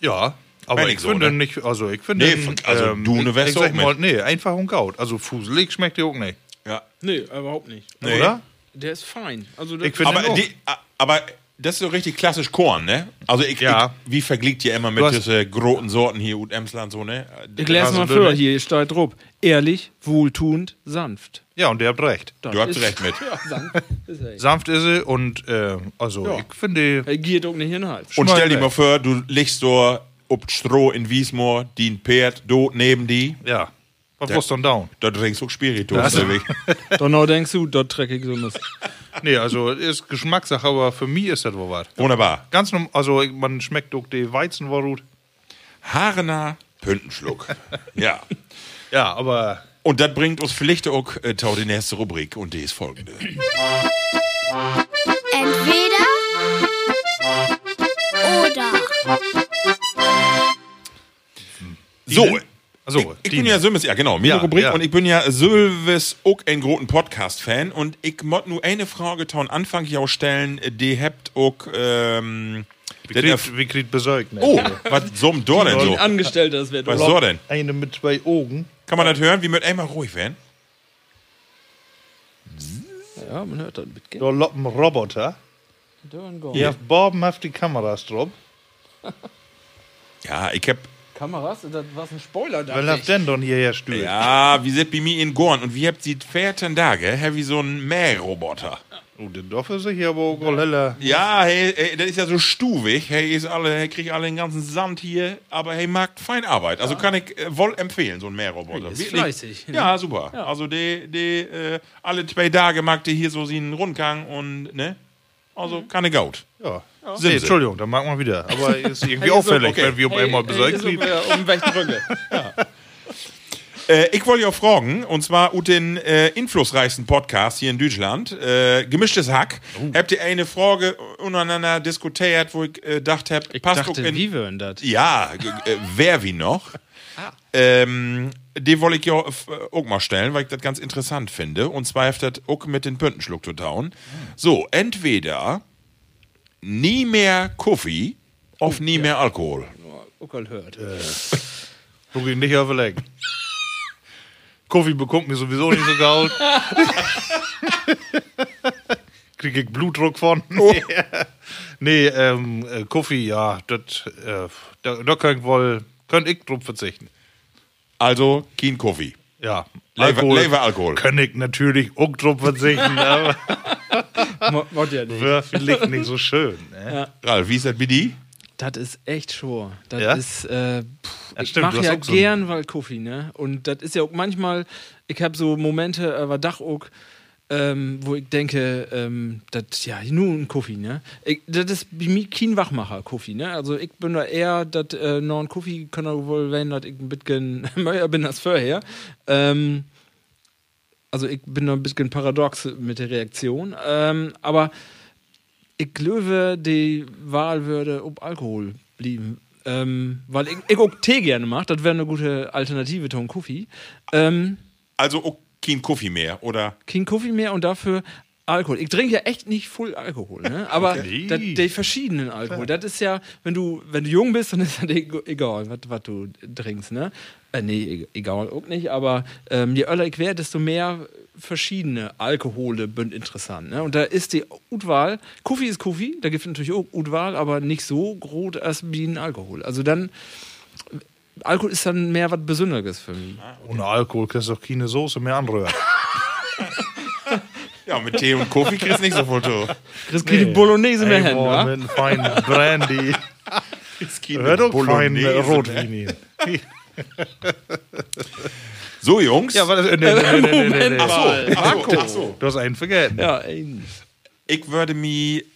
Ja, aber ich ich so, finde ne? nicht, also ich finde, Nee, also du ne sag auch mal, nee, einfach und gaut. Also fuselig schmeckt der auch nicht, Ja. Nee, überhaupt nicht. Nee. oder? Der ist fein. Also der Ich finde Aber, die, aber das ist so richtig klassisch Korn, ne? Also, ich, Ja. ich wie vergleicht ihr immer mit hast- diesen großen Sorten hier und Emsland so, ne? ich lese Also mal vor, hier steht drauf. Ehrlich, wohltuend, sanft. Ja, und der hat recht. Das Du hast ist- recht mit. Ja, sanft ist er. Sanft ist sie und äh, also Ja. ich finde, Er geht auch nicht in den Hals. Und stell dir mal vor, du liegst so ob Stroh in Wiesmoor, die ein Pferd dort neben die, ja, was war's dann down? da trinkst du Spiritus. Also-. Donau denkst du, dort trecke ich so was. Nee, also ist Geschmackssache, aber für mich ist das wohl was. Wunderbar. Ganz normal, also man schmeckt auch die Weizenwarut. Haarener Püntenschluck. ja. Ja, aber Und das bringt uns vielleicht auch äh, tau die nächste Rubrik und die ist folgende. Entweder oder. So. Also, ich, ich bin ja Sylves, ja genau, meine Ja, Rubrik ja. und ich bin ja Sylves auch ein großen Podcast-Fan und ich mod nur eine Frage taun Anfang hier auch stellen, die habt auch ähm, wie kriegt, wie kriegt besäugt, ne? Oh, was so ein Dor denn so? Ein Angestellter, das wird Was so denn? Eine mit zwei Augen. Kann man das hören? Wie mit einmal ruhig werden? Ja, man hört das mitgehen. Da loppen Roboter. Ja, Borben hat die Kameras drauf. Ja, ich hab Kameras, das war ein Spoiler da. Wer läuft denn dann hierher stühlt? Ja, wir sind bei mir in Gorn und wir habt seit 14 Tagen, hab ich so einen Mähroboter. Oh, der Dorf ist sicher aber auch heller. Ja, hey, hey, das ist ja so stuwig. Hey, ist alle, hey, kriegt alle den ganzen Sand hier, aber hey, macht fein Arbeit. Also kann ich äh, wohl empfehlen, so ein Mähroboter. Hey, ist Wirklich. fleißig? Ja, super. Also die, die äh, alle zwei Tage mag die hier so seinen Rundgang und ne? Also keine Gaut. Ja. Sind Nee. Entschuldigung, dann mag man wieder. Aber ist irgendwie Hey, auffällig, okay. wenn wir auf einmal besorgt kriegen. Um welche Brücke? Äh, ich wollte ja fragen, und zwar ut den äh, influssreichsten Podcast hier in Deutschland, äh, Gemischtes Hack. Habt ihr eine Frage untereinander diskutiert, wo ich äh, gedacht hab, Ich passt auch dachte, in, wie würden das? Ja, äh, wer wie noch. Ähm, die wollte ich ja f- auch mal stellen, weil ich das ganz interessant finde. Und zwar hat das auch mit den Püntenschluck zu tun. So, entweder nie mehr Kaffee auf nie mehr Alkohol. Uckerl hört. Guck ihn nicht überlegen. Kaffee bekommt mir sowieso nicht so gaut. Krieg ich Blutdruck von. nee, ähm, äh, Kaffee, ja, das, äh, da, da könnt wohl, könnt ich drauf verzichten. Also kein Kaffee. Ja, Lever- Lever Alkohol. Kann ich natürlich auch drauf verzichten, aber Mord ja nicht. wäre vielleicht nicht so schön. Ne? Ralf, wie ist das bei dir? Das ist echt schwer. Das Ja? ist, äh, pff, Ja, ich mache ja auch so gern weil Kaffee, ne? Und das ist ja auch manchmal, ich habe so Momente, aber Dach auch, ähm, wo ich denke, ähm, das ja nur ein Kaffee, ne? Ich, das ist bei mir kein Wachmacher, Kaffee, ne? Also ich bin da eher, das äh, noch ein Kaffee kann auch wohl werden, dass ich ein bisschen mehr bin als vorher. Ähm, also ich bin da ein bisschen paradox mit der Reaktion, ähm, aber ich glaube, die Wahl würde ob Alkohol blieben. Ähm, weil ich, ich auch Tee gerne mache, das wäre eine gute Alternative zum Kaffee. Ähm, Also auch kein Kaffee mehr, oder? kein Kaffee mehr und dafür Alkohol. Ich trinke ja echt nicht voll Alkohol, ne? Aber Okay. dat, die verschiedenen Alkohol, das ist ja, wenn du, wenn du jung bist, dann ist das eg- egal, was du trinkst, ne? Äh, nee, e- egal auch nicht, aber ähm, je älter ich werde, desto mehr verschiedene Alkohole sind interessant, ne? Und da ist die Utwahl, Kaffee ist Kaffee, da gibt es natürlich auch Utwahl, aber nicht so groß als wie ein Alkohol. Also dann, Alkohol ist dann mehr was Besonderes für mich. Ohne Alkohol kriegst du auch keine Soße mehr anrühren. Ja, mit Tee und Kaffee kriegst du nicht so viel zu. Kriegst keine Bolognese mehr hin, wa? Mit einem feinen Brandy. Hört auch fein Bolognese? Rotwein. So, Jungs. Ja, warte, nee, nee, nee, nee, nee, nee. ach so, ach so, ach so. Du hast einen vergessen. Ja, ey. Ich würde mich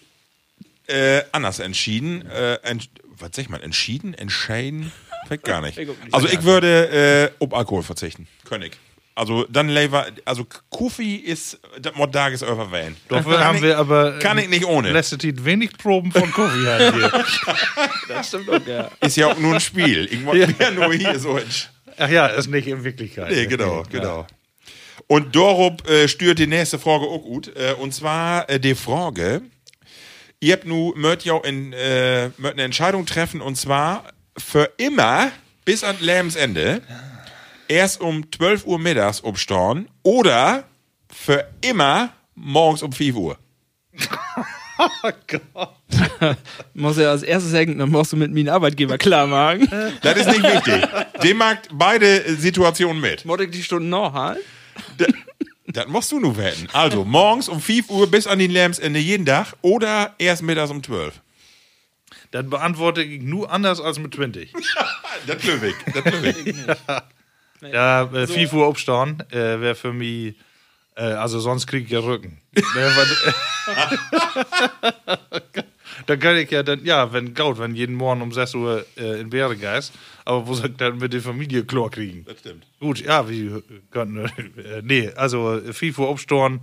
äh, anders entschieden. Äh, ent, was sag ich mal? Entschieden? Entscheiden? Fällt gar nicht. Also ich würde äh, auf Alkohol verzichten. König. Also dann Lever, also Kaffee ist, das Mod Tages overwählen. Dafür haben ich- wir aber Kann ich nicht ohne. Zeit wenig Proben von Kaffee haben hier. Das stimmt auch, ja. Ist ja auch nur ein Spiel. Ich wollte ja. nur hier so entsch- Ach ja, ist nicht in Wirklichkeit. Nee, genau, Okay, genau. Und Dorup äh, stört die nächste Frage auch gut. Äh, und zwar äh, die Frage, ihr habt nu mört ja in, äh, mört eine Entscheidung treffen und zwar für immer bis an Lebensende erst um 12 Uhr mittags umstorn oder für immer morgens um 5 Uhr. Muss ja als erstes sagen, dann musst du mit mir einen Arbeitgeber klar machen. Das ist nicht wichtig. Dem mag beide Situationen mit. Muss ich die Stunden noch halt? Das musst du nur wetten. Also morgens um 5 Uhr bis an den Lebensende jeden Tag oder erst mittags um 12. Dann beantworte ich nur anders als mit 20. Das löwig. Das löwig. Ja, äh, 5 Uhr aufstehen äh, wäre für mich, äh, also sonst kriege ich ja Rücken. Ne, weil- dann kann ich ja dann, ja, wenn Gaut, wenn jeden Morgen um 6 Uhr äh, in Bäregeist, aber wo soll ich dann mit der Familie Chlor kriegen? Das stimmt. Gut, ja, wie könnten äh, nee, also 5 Uhr aufstehen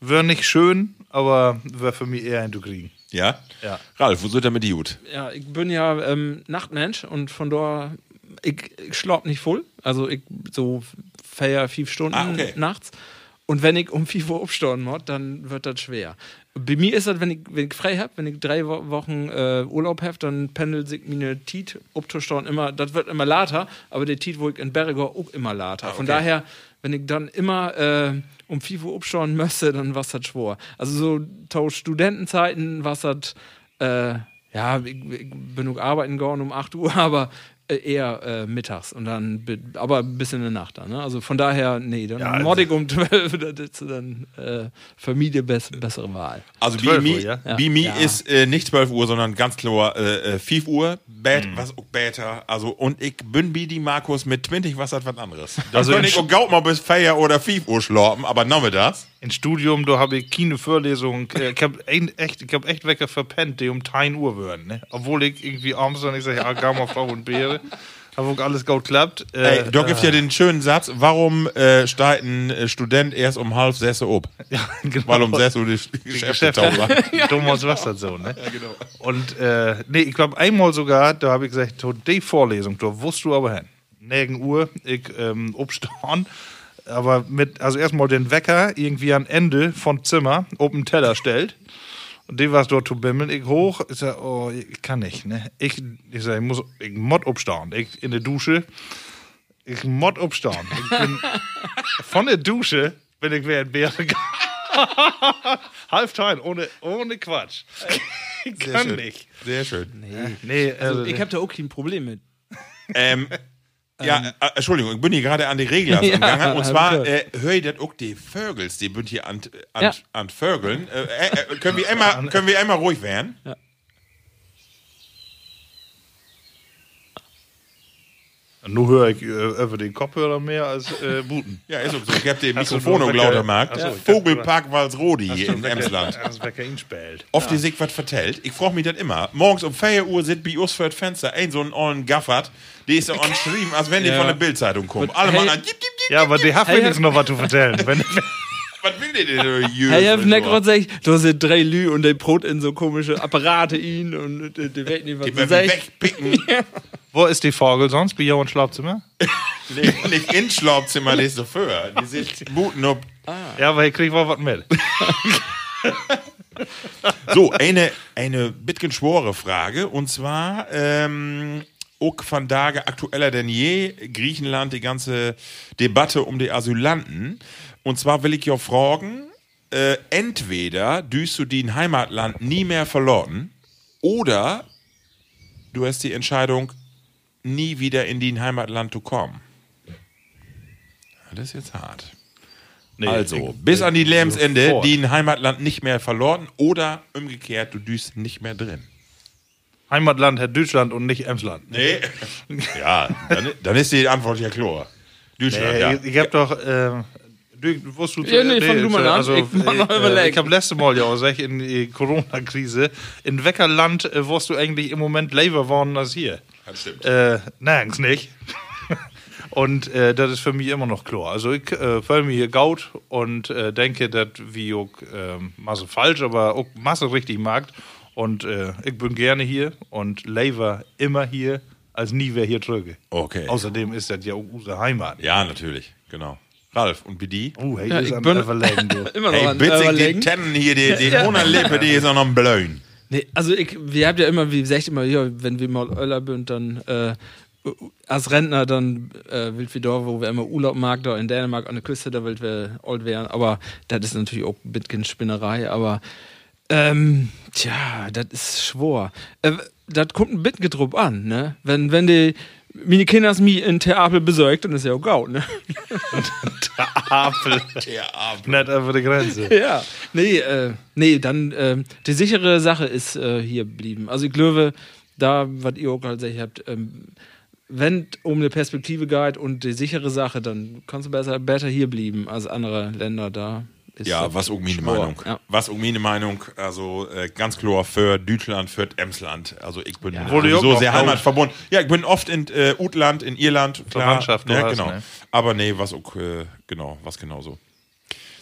wäre nicht schön, aber wäre für mich eher hinzukriegen. Ja? Ja. Ralf, wo sind wir mit die gut? Ja, ich bin ja ähm, Nachtmensch und von da, ich, ich schlapp nicht voll. Also ich so feier fünf Stunden Ah, okay. nachts. Und wenn ich um 4 Uhr aufstehen muss, dann wird das schwer. Bei mir ist das, wenn ich, wenn ich frei habe, wenn ich drei Wo Wochen äh, Urlaub habe, dann pendelt sich meine Tiet aufzustehen immer, das wird immer later, aber der Tiet, wo ich in Berger auch immer later. Von okay. daher, wenn ich dann immer äh, um 4 Uhr aufstehen müsste, dann war das schwer. Also so tausch Studentenzeiten war das, äh, ja, ich, ich bin auch arbeiten gegangen um 8 Uhr, aber eher äh, mittags und dann, aber bis in der Nacht dann. Ne? Also von daher, nee, dann Ja, also- Mordig um 12, das ist dann äh, die bess bessere Wahl. Also 12 bei Uhr, mir, ja? Ja. Ja. ist äh, nicht 12 Uhr, sondern ganz klar äh, äh, 5 Uhr, Bett, Hm. was auch später. Also, und ich bin wie die Markus mit 20, was hat was anderes. Also Also, kann ich auch gaut mal bis Feier oder 5 Uhr schlafen, aber noch das. Im Studium, da habe ich keine Vorlesung. äh, Ich habe echt, ich hab echt Wecker verpennt, die um 10 Uhr würden. Ne? Obwohl ich irgendwie abends dann ich sage, ja, geh mal Frau und Beere. Aber auch alles gut klappt. Äh, Ey, da gibt's ja den schönen Satz, warum äh, steigt ein äh, Student erst um halb sechs op? ja, genau. Weil um sechs Uhr die Geschäfte Geschäfte. tauchen. Thomas was das so, ne? Ja, genau. Und äh, nee, ich glaube einmal sogar, da habe ich gesagt, die Vorlesung, da wusst du aber hin. 9 Uhr, ich ähm, obstehen, aber mit, also erstmal den Wecker irgendwie am Ende von Zimmer auf den Teller stellt. Und die war dort zu bimmeln, ich hoch, ich sag, oh, ich kann nicht, ne? Ich, ich sag, ich muss, ich mod obstehen. Ich in der Dusche, ich mod obstehen. Ich bin von der Dusche bin ich wie ein Bär gegangen. Halftime, ohne, ohne Quatsch. Ich kann schön. nicht. Sehr schön. Nee, also, Ich habe da auch kein Problem mit. Ähm, ja, äh, Entschuldigung, ich bin hier gerade an die Regler Ja, angegangen. Und zwar äh, höre ich das auch die Vögels, die sind hier an, an, Ja. an Vögeln. Äh, äh, äh, können, wir einmal, können wir einmal ruhig werden? Nur höre ich äh, über den Kopfhörer mehr als äh, Buten. Ja, ist auch so. Ich habe den Mikrofon auch lauter gemacht. Dachte, Vogelpark Walsrodi hier in Emsland. Das ihn spielt. Oft die sich was vertellt. Ich frage mich das immer. Morgens um 4 Uhr sitzt bei uns vor das Fenster ein so ein ollen Gaffert, die ist so angeschrieben, als wenn die Ja. von der Bildzeitung kommen. Alle hey- Mann an. Ja, aber die hat Hey, wenigstens noch was zu vertellen. Wenn, Was will die denn? du Jüs, Hey, ich hab und nicht so? gerade gesagt, du hast drei Lü und der Brot in so komische Apparate ihn und die, die wetten nicht, was wegpicken. wo ist die Vogel sonst? Bei jou im Schlafzimmer? Nee, nicht ins Schlafzimmer, die ist so für. Die sind Buten ob. Ja, aber ich krieg wohl was mit. So, eine, eine bisschen schwore Frage. Und zwar, ähm, auch von Tage aktueller denn je, Griechenland, die ganze Debatte um die Asylanten. Und zwar will ich ja fragen, äh, entweder düst du dein Heimatland nie mehr verloren oder du hast die Entscheidung, nie wieder in dein Heimatland zu kommen. Das ist jetzt hart. Nee, Also, ich- bis an die Lebensende, sofort. die in Heimatland nicht mehr verloren oder umgekehrt, du düst nicht mehr drin. Heimatland hat Deutschland und nicht Emsland. Nee. ja, dann, dann ist die Antwort ja klar. Deutschland, Äh, ja. Ich, ich hab doch, äh, du, wusst du, Ja, nee, fang du mal an. Also, Ich äh, überlegen. ich habe letzte Mal ja auch gesagt, in die Corona-Krise, in Weckerland äh, wirst du eigentlich im Moment leber worden als hier. Das stimmt. Äh, nirgends nicht. und äh, das ist für mich immer noch klar. Also ich äh, fühle mich hier gaut und äh, denke, dass wir auch äh, Masse falsch, aber auch Masse richtig mag. Und äh, ich bin gerne hier und lever immer hier, als nie wer hier drücke. Okay. Außerdem ist das ja auch unsere Heimat. Ja, natürlich, genau. Ralf, und wie die? Oh, hey, Ja, ich bin- Überlegen, du. Immer noch Hey, an bitte, die überlegen. Tennen hier, die, die Monatlippe, die ist auch noch ein Blöin. Nee, also ich, wir habt ja immer, wie gesagt, immer, ja, wenn wir mal Öller sind, dann äh, als Rentner, dann äh, will wir da, wo wir immer Urlaub mag, da in Dänemark an der Küste, da will wir alt werden. Aber das ist natürlich auch ein bisschen Spinnerei, aber ähm, tja, das ist schwor. Äh, das kommt ein bisschen drauf an, ne? Wenn, wenn die meine Kinder mich in Theater besorgt, dann ist ja auch gaut, ne? Der Abend. Nicht über die Grenze. Ja, nee, äh, nee, dann ähm, die sichere Sache ist äh, hier geblieben. Also ich glaube, da, was ihr auch gerade gesagt habt, ähm, wenn um eine Perspektive geht und die sichere Sache, dann kannst du besser, besser hier bleiben als andere Länder da. Ist Ja, was auch meine schwor. Meinung. Ja. Was auch meine Meinung. Also äh, ganz klar für Deutschland, für Emsland. Also ich bin du so sehr heimatverbunden. Ja, ich bin oft in äh, Utland, in Irland. Klar, ne, hast, genau. ne? Aber nee, was auch, äh, genau, was genau so.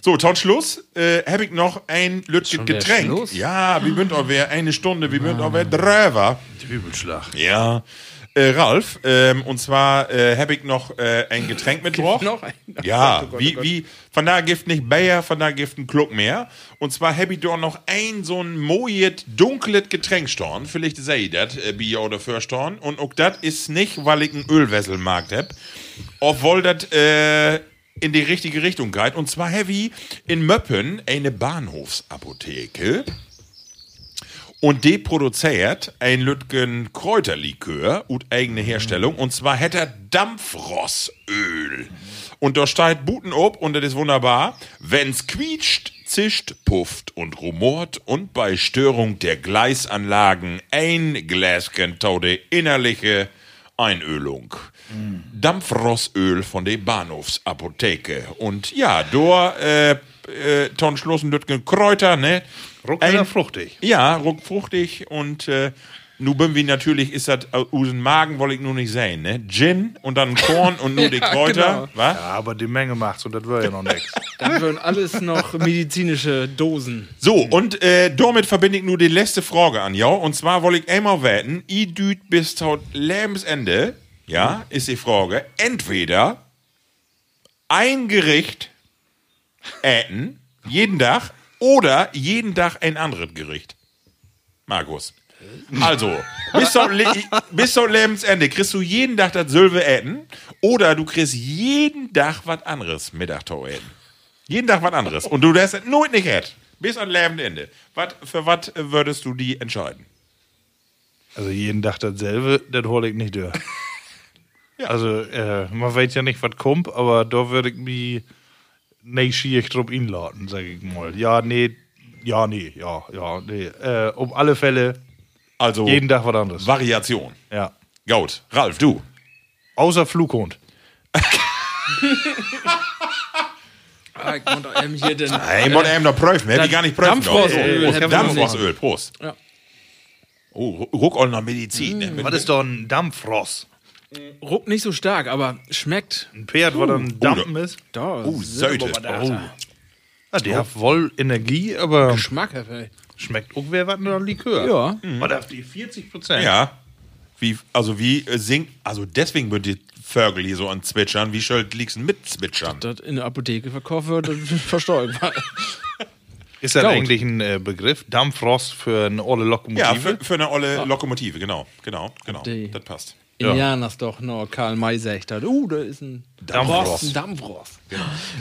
So, tot Schluss. Äh, habe ich noch ein wieder Getränk. Ja, wie bünd auch wer eine Stunde, wie bünd auch wer drüber. Übelschlag. Ja. Äh, Ralf, ähm, und zwar äh, habe ich noch äh, ein Getränk mitgebracht. noch ein? Ja, Oh Gott, oh wie, Gott. wie, von da gibt nicht Bayer, von da gibt ein Kluck mehr. Und zwar habe ich dort noch ein so ein mojet dunkles Getränk storn. Vielleicht sehe ich das, äh, Bier oder Förstorn. Und auch das ist nicht, weil ich einen Ölwesselmarkt hab, obwohl das äh, in die richtige Richtung geht. Und zwar habe ich in Möppen eine Bahnhofsapotheke. Und die produziert ein Lütgen Kräuterlikör und eigene Herstellung. Und zwar hätte er Dampfrossöl. Und da steht Buten ob und das ist wunderbar. Wenn's quietscht, zischt, pufft und rumort und bei Störung der Gleisanlagen ein Gläschen taude innerliche Einölung. Dampfrossöl von der Bahnhofsapotheke. Und ja, da äh, äh, Tonschlossen Lütgen Kräuter, ne? Ruck Ein- wieder fruchtig. Ja, ruckfruchtig und äh, nu bin wir natürlich, ist das aus dem Magen, wollte ich nur nicht sehen, ne? Gin und dann Korn und nur die Kräuter, wa? Ja, aber die Menge macht's und das wäre ja noch nichts. Dann würden alles noch medizinische Dosen. So, und äh, damit verbinde ich nur die letzte Frage an, ja? Und zwar wollte ich einmal wetten, i düt bis zum Lebensende, ja, ist die Frage, entweder ein Gericht äten, jeden Tag, oder jeden Tag ein anderes Gericht. Markus. Also, bis zum, Le bis zum Lebensende kriegst du jeden Tag das Sülve äten, oder du kriegst jeden Tag was anderes Mittagtau äten. Jeden Tag was anderes. Und du lässt es nur nicht hätt. Bis an Lebensende. Wat, für was würdest du die entscheiden? Also jeden Tag dasselbe, das hol ich nicht durch. Also, äh, man weiß ja nicht, was kommt, aber da würde ich mich nicht schier drauf inladen, sag ich mal. Ja, nee, ja, nee, ja, ja, nee. Äh, um alle Fälle Also jeden Tag was anderes. Variation. Ja. Gaut. Ralf, du. Außer Flughund. Ah, ich muss ähm, hier den. Muss eben noch prüfen. Hätte ich gar nicht prüfen. Wir Dampfrossöl. Prost. Ja. Oh, ruck auch noch Medizin. ne? Mit- Was ist doch ein Dampfross? Ruck nicht so stark, aber schmeckt. Ein Pferd, was dann Dampfen ist? Da. Oh, Söte. Oh. Ja, die hat wohl Energie, aber Geschmack, ey. schmeckt auch wer was nach Likör. Ja. Was auf die 40 Prozent? Ja. Wie, also wie äh, singt, also deswegen wird die Vögel hier so an Zwitschern. Wie soll liegst mit Zwitschern? Das in der Apotheke verkauft wird, ich. Ist das Gaut. eigentlich ein äh, Begriff? Dampfross für eine olle Lokomotive? Ja, für, für eine olle Lokomotive, genau. Genau, genau. Die- Das passt. Indianers doch noch Karl May sagt hat. Uh, da ist ein Dampfross. Dampfross.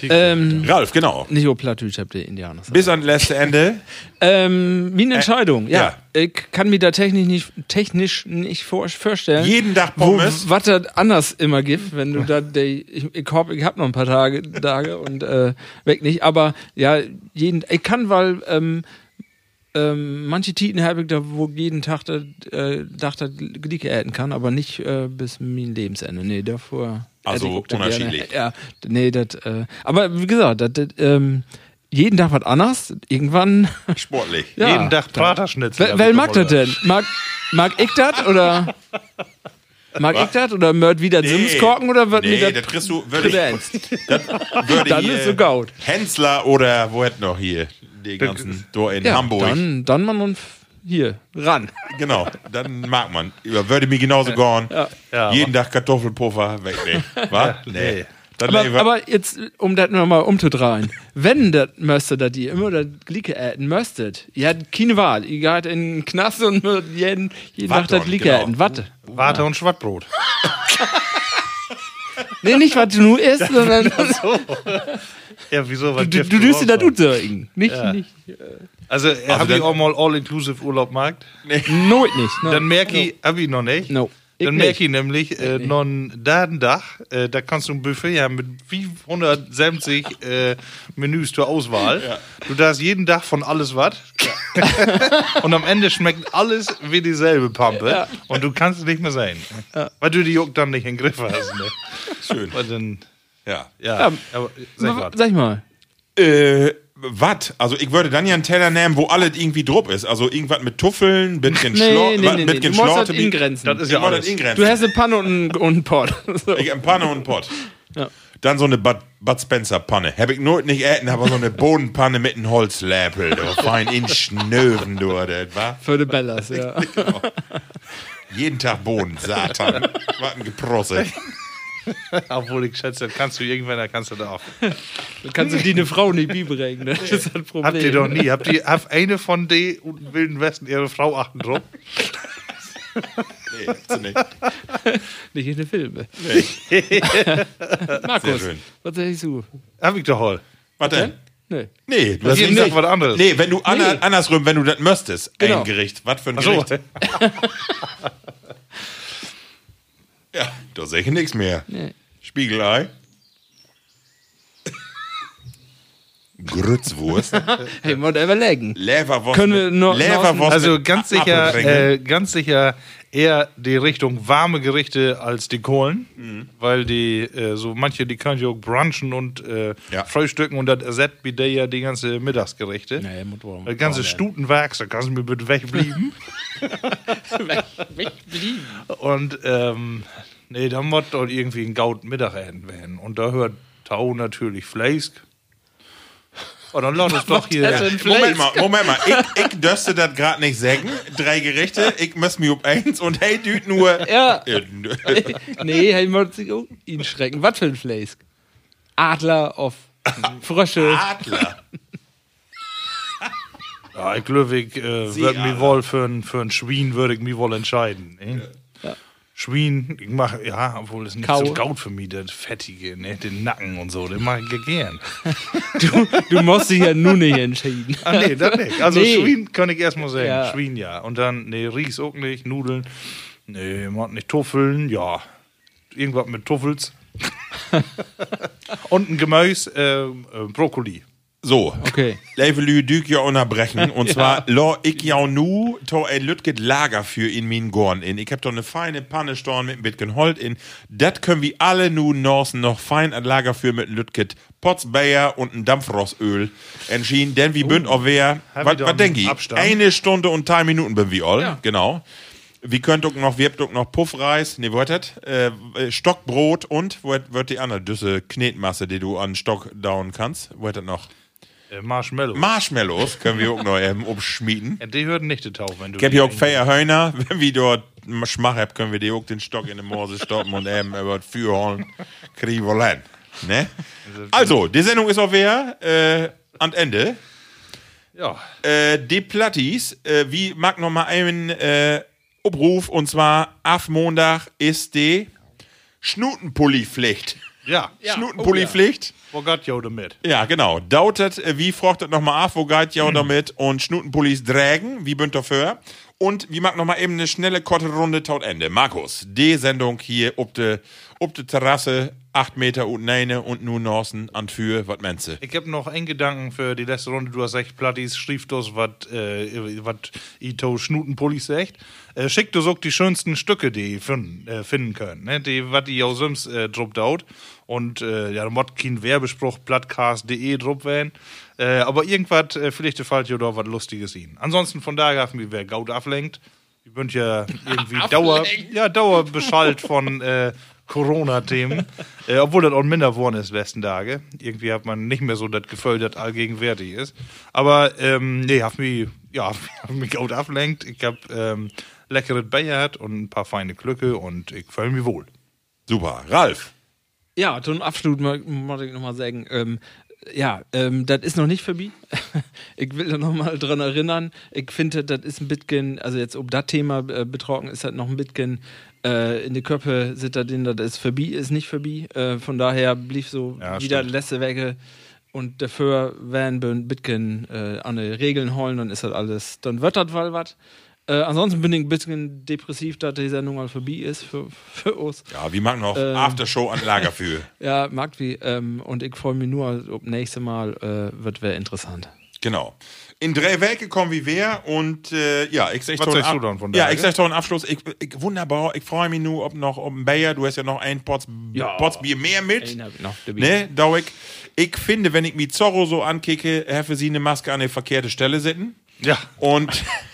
Ähm, Ralf, genau. nicht nur Plattdeutsch, habt ihr Indianers. Bis an letzte Ende. Ähm, wie eine Entscheidung, ja. ja. Ich kann mir da technisch nicht, technisch nicht vor, vorstellen. Jeden Tag Pommes. was das anders immer gibt, wenn du da, ich, ich hoffe, ich hab noch ein paar Tage, Tage und äh, weg nicht, aber ja, jeden, ich kann, weil ähm, ähm, manche Titen habe ich da, wo jeden Tag das, äh, das Glicke äten kann, aber nicht äh, bis mein Lebensende. Nee, davor. Also unterschiedlich. Gerne. Ja, nee, das, äh, aber wie gesagt, das, das, ähm, jeden Tag was anderes, irgendwann. Sportlich. Ja. Jeden Tag Praterschnitzel. Wer, wer mag das denn? Mag, mag ich das oder? Mag ich das oder mört wieder Simskorken oder wird nee, mir das das kriegst du, würde ich, das würde Dann ist so gaut. Hensler oder wo hätt noch hier, die ganzen, da in Ja, Hamburg. dann, dann man und hier ran. Genau, dann mag man. Über- Würde mir genauso gehen. Ja, Jeden Tag Kartoffelpuffer, weg, nee. Was? Nee. Aber, aber jetzt, um das nochmal umzudrehen, wenn das möchtet, dass ihr immer das Glicke äten möchtet, ihr habt keine Wahl. Ihr geht in den Knast und jeden, jeden Tag Watte das Glicke genau. äten. Warte. Warte und Schwattbrot. Nee, nicht was du nur isst, sondern Ja, wieso? Was du, du düst dir das raushauen? utsagen. Nicht, nicht, Also, äh, ihr dann- auch mal All-Inclusive Urlaub gemacht? nooit nicht. Ne? Dann merke ich, hab ich noch nicht. No. Ich Dann merke ich nämlich, äh, noch ein Dadendach, äh, da kannst du ein Buffet haben mit 470 äh, Menüs zur Auswahl. Du darfst jeden Tag von alles was. und am Ende schmeckt alles wie dieselbe Pampe. Und du kannst es nicht mehr sein. Weil du die Juck dann nicht im Griff hast. Ne? Schön. Weil dann, Ja. ja, Ja, aber sag Sag, was. sag ich mal. Äh, was? Also ich würde dann ja einen Teller nehmen, wo alles irgendwie drupp ist. Also irgendwas mit Tuffeln, bisschen Nee, Schlor, nee, nee, mit nee. Du musst das Geschlorte- ingrenzen. Das ist ja alles. ingrenzen. Du hast eine Panne und einen, und einen Pot. So. Ich hab Panne und einen Pott. Ja. Dann so eine Bud, Bud Spencer Panne. Hab ich nur nicht äten, aber so eine Bodenpanne mit einem Holzläppel. Du, fein in Schnören, du, das war. Für die Bellas, ja. Jeden Tag Boden, Satan. Was ein Geprosse. Obwohl ich schätze, das kannst du irgendwann, da kannst du da auch. Dann kannst du die eine Frau nicht beibringen. Das ist das Problem. Habt ihr doch nie. Habt ihr habt eine von den Wilden Westen ihre Frau achten drauf? Nee, hast du nicht. Nicht in den Filmen. Sehr Markus, schön. was sagst du? Hab ich doch all. Was denn? Nee. Nee, du Das hast ist nicht nicht was anderes. Nee, wenn du Nee. andersrum, wenn du das müsstest, Genau. ein Gericht. Was für ein Ach so. Gericht? Ja, da sehe ich nichts mehr. Nee. Spiegelei. Grützwurst. Hey, muss überlegen. Leverwurst. Können wir noch- Leverwurst Also ganz sicher, äh, ganz sicher eher die Richtung warme Gerichte als die Kohlen, Mhm. weil die äh, so manche die können ja auch brunchen und äh, Ja. frühstücken und das ersetzt bei der ja die ganze Mittagsgerichte. Nee, das ganze wohl- Stutenwerk, da kannst du mir bitte wegblieben. und ähm, nee, da muss doch irgendwie ein Gaut Mittagessen werden. Und da hört Tau natürlich Fleisch. Und dann lass es doch hier. Moment mal, Moment mal. Ich, ich dürste das gerade nicht sagen. Drei Gerichte, ich muss mir um eins und hey, düt nur. Ja. Äh, nee, hey, muss sich auch ihn schrecken. Was für ein Fleisch? Adler auf Frösche. Adler. Ja, ich glaube, ich äh, würde mich wohl für ein, für ein Schwein würde ich mich wohl entscheiden. Ne? Schwein, ich mache, ja, obwohl es nicht Kau. so gaut für mich, das Fettige, ne? den Nacken und so, den mache ich ja gern. Du, du musst dich ja nun nicht entscheiden. Ah, nee, das nicht. Also Nee. Schwein kann ich erstmal sagen. Ja. Schwein ja. Und dann, nee, Ries auch nicht, Nudeln, nee, man nicht Tuffeln, ja. Irgendwas mit Tuffels. und ein Gemüse, äh, äh, Brokkoli. So. Okay. Levelü düg ja unterbrechen. Und zwar, lo ich ja nu to ein Lütget Lager für in min Gorn in. Ich hab doch eine feine Panne storn mit bisschen Holt in. Dat können wir alle nu Norsen noch fein ein Lager für mit Lütget Potsbayer und ein Dampfrossöl entschieden. Denn wir bünd auch wer, was denk ich? Abstand? Eine Stunde und drei Minuten bin wir all. Ja. Genau. Wie könnt auch noch, wir habt auch noch Puffreis, ne, was das? Äh, Stockbrot und, wo wird die andere Düsse Knetmasse, die du an Stock down kannst? Wo das noch? Äh, Marshmallow. Marshmallows können wir auch noch ähm, umschmieden. ja, die hört nicht auf, wenn du. Ich hab auch ein- Feier Hörner. Wenn wir dort Schmach habt, können wir die auch den Stock in den Morse stoppen und eben über das Feuer holen. Kriegen wir rein. Ne? Also, die Sendung ist auch wer, äh, an Ende. Ja. Äh, die Plattis, äh, wie mag noch mal einen äh, Obruf und zwar ab Montag ist die Schnutenpulli-Pflicht. Ja. Schnutenpulli-Pflicht. Wo geht ja damit? Ja, genau. Dautet, äh, wie fragt das nochmal ab, wo geht ja damit und Schnutenpullis drägen, wie bünd dafür. Und wie mag nochmal eben eine schnelle, kurze Runde taut Ende. Markus, die Sendung hier ob de, ob de Terrasse, 8 Meter und neine und nur Norsen an für, was meinst du? Ich hab noch einen Gedanken für die letzte Runde. Du hast echt Plattis, schrieb das, was äh, wat Ito Schnutenpullis sagt. Äh, schickt uns auch die schönsten Stücke, die ihr finden, äh, finden können. Ne? Die, was die aus Sims äh, druckt out. Und äh, ja, kein Werbespruch, plattcast.de druck werden. Äh, aber irgendwas, äh, vielleicht fällt ja doch was Lustiges hin. Ansonsten von daher, wie wer Gaut ablenkt. Ich bin ja irgendwie Dauer, ja, Dauerbeschallt von äh, Corona-Themen. äh, obwohl das auch minder geworden ist letzten Tage. Irgendwie hat man nicht mehr so das Gefühl, das allgegenwärtig ist. Aber ähm, nee, hab mich, ja, hab mich gut ablenkt. Ich hab ähm, leckeres Bayard und ein paar feine Glücke und ich fühle mich wohl. Super. Ralf. Ja, zum Abschluss muss ich nochmal sagen, ähm, ja, ähm, das ist noch nicht vorbei. ich will da nochmal dran erinnern. Ich finde, das ist ein bisschen, also jetzt um das Thema äh, betroffen ist, das noch ein bisschen äh, in die Köpfe sitter, den das ist vorbei, ist nicht vorbei. Äh, von daher blieb so Ja, wieder stimmt. letzte Wege und dafür werden wir ein bisschen äh, an die Regeln holen, dann ist das alles, dann wird das wohl was. Äh, ansonsten bin ich ein bisschen depressiv, dass die Sendung mal vorbei ist für, für uns. Ja, wie mag noch Ähm. Aftershow an Lager für? Ja, mag wie. Ähm, und ich freue mich nur, ob nächste Mal äh, wird wer interessant. Genau. In drei Wege kommen wir wer und äh, ja, ich sag Was sagst du dann von Ja, ich sag doch einen Abschluss. Ich, ich, wunderbar. Ich freue mich nur, ob noch um Bayer. Du hast ja noch ein Pots, Ja. Pots Bier mehr mit. Noch. Ne, da ich, finde, wenn ich mich Zorro so ankicke, für sie eine Maske an die verkehrte Stelle sitten. Ja. Und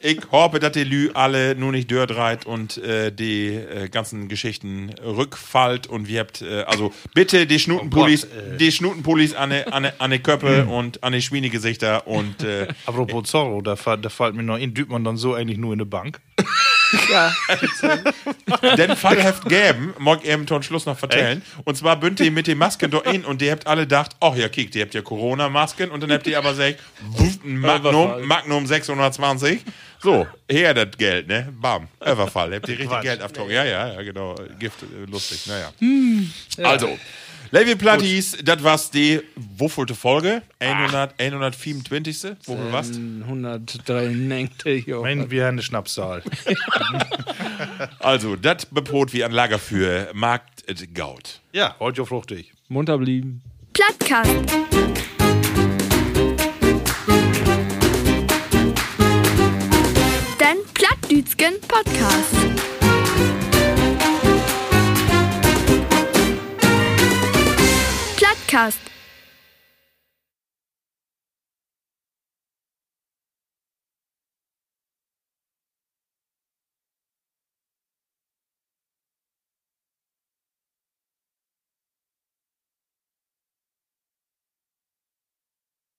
ich hoffe, dass die Lü alle nur nicht dört reit und äh, die äh, ganzen Geschichten rückfallt und wir habt, äh, also bitte die Schnutenpullis, Oh Gott, äh. die Schnutenpullis an die, an die, an die Köpfe und an die Schwienegesichter und äh, Apropos Zorro, da, da fällt mir noch in, düht man dann so eigentlich nur in eine Bank. Ja. den Fallheft gäben, mag ich eben zum Schluss noch vertellen. Und zwar bünd ihr mit den Masken da in und die habt alle gedacht, ach ja, kick, die habt ja Corona-Masken und dann habt ihr aber gesagt, Magnum, Magnum 620. So, her das Geld, ne? Bam, Überfall. Habt ihr richtig Quatsch. Geld abgezogen. Ja, ja, ja, genau. Gift, äh, lustig, naja. Also, Levi Plattis, das war's die woffelte Folge? 100, 124. Wofür was? 193. Ich meine, wir haben eine Schnapszahl. Also, das bepot wie ein Lager für Markt Gaut. ja, heute ja fruchtig. Munter blieben. Plattkast. Den Plattdütschen Podcast. Podcast.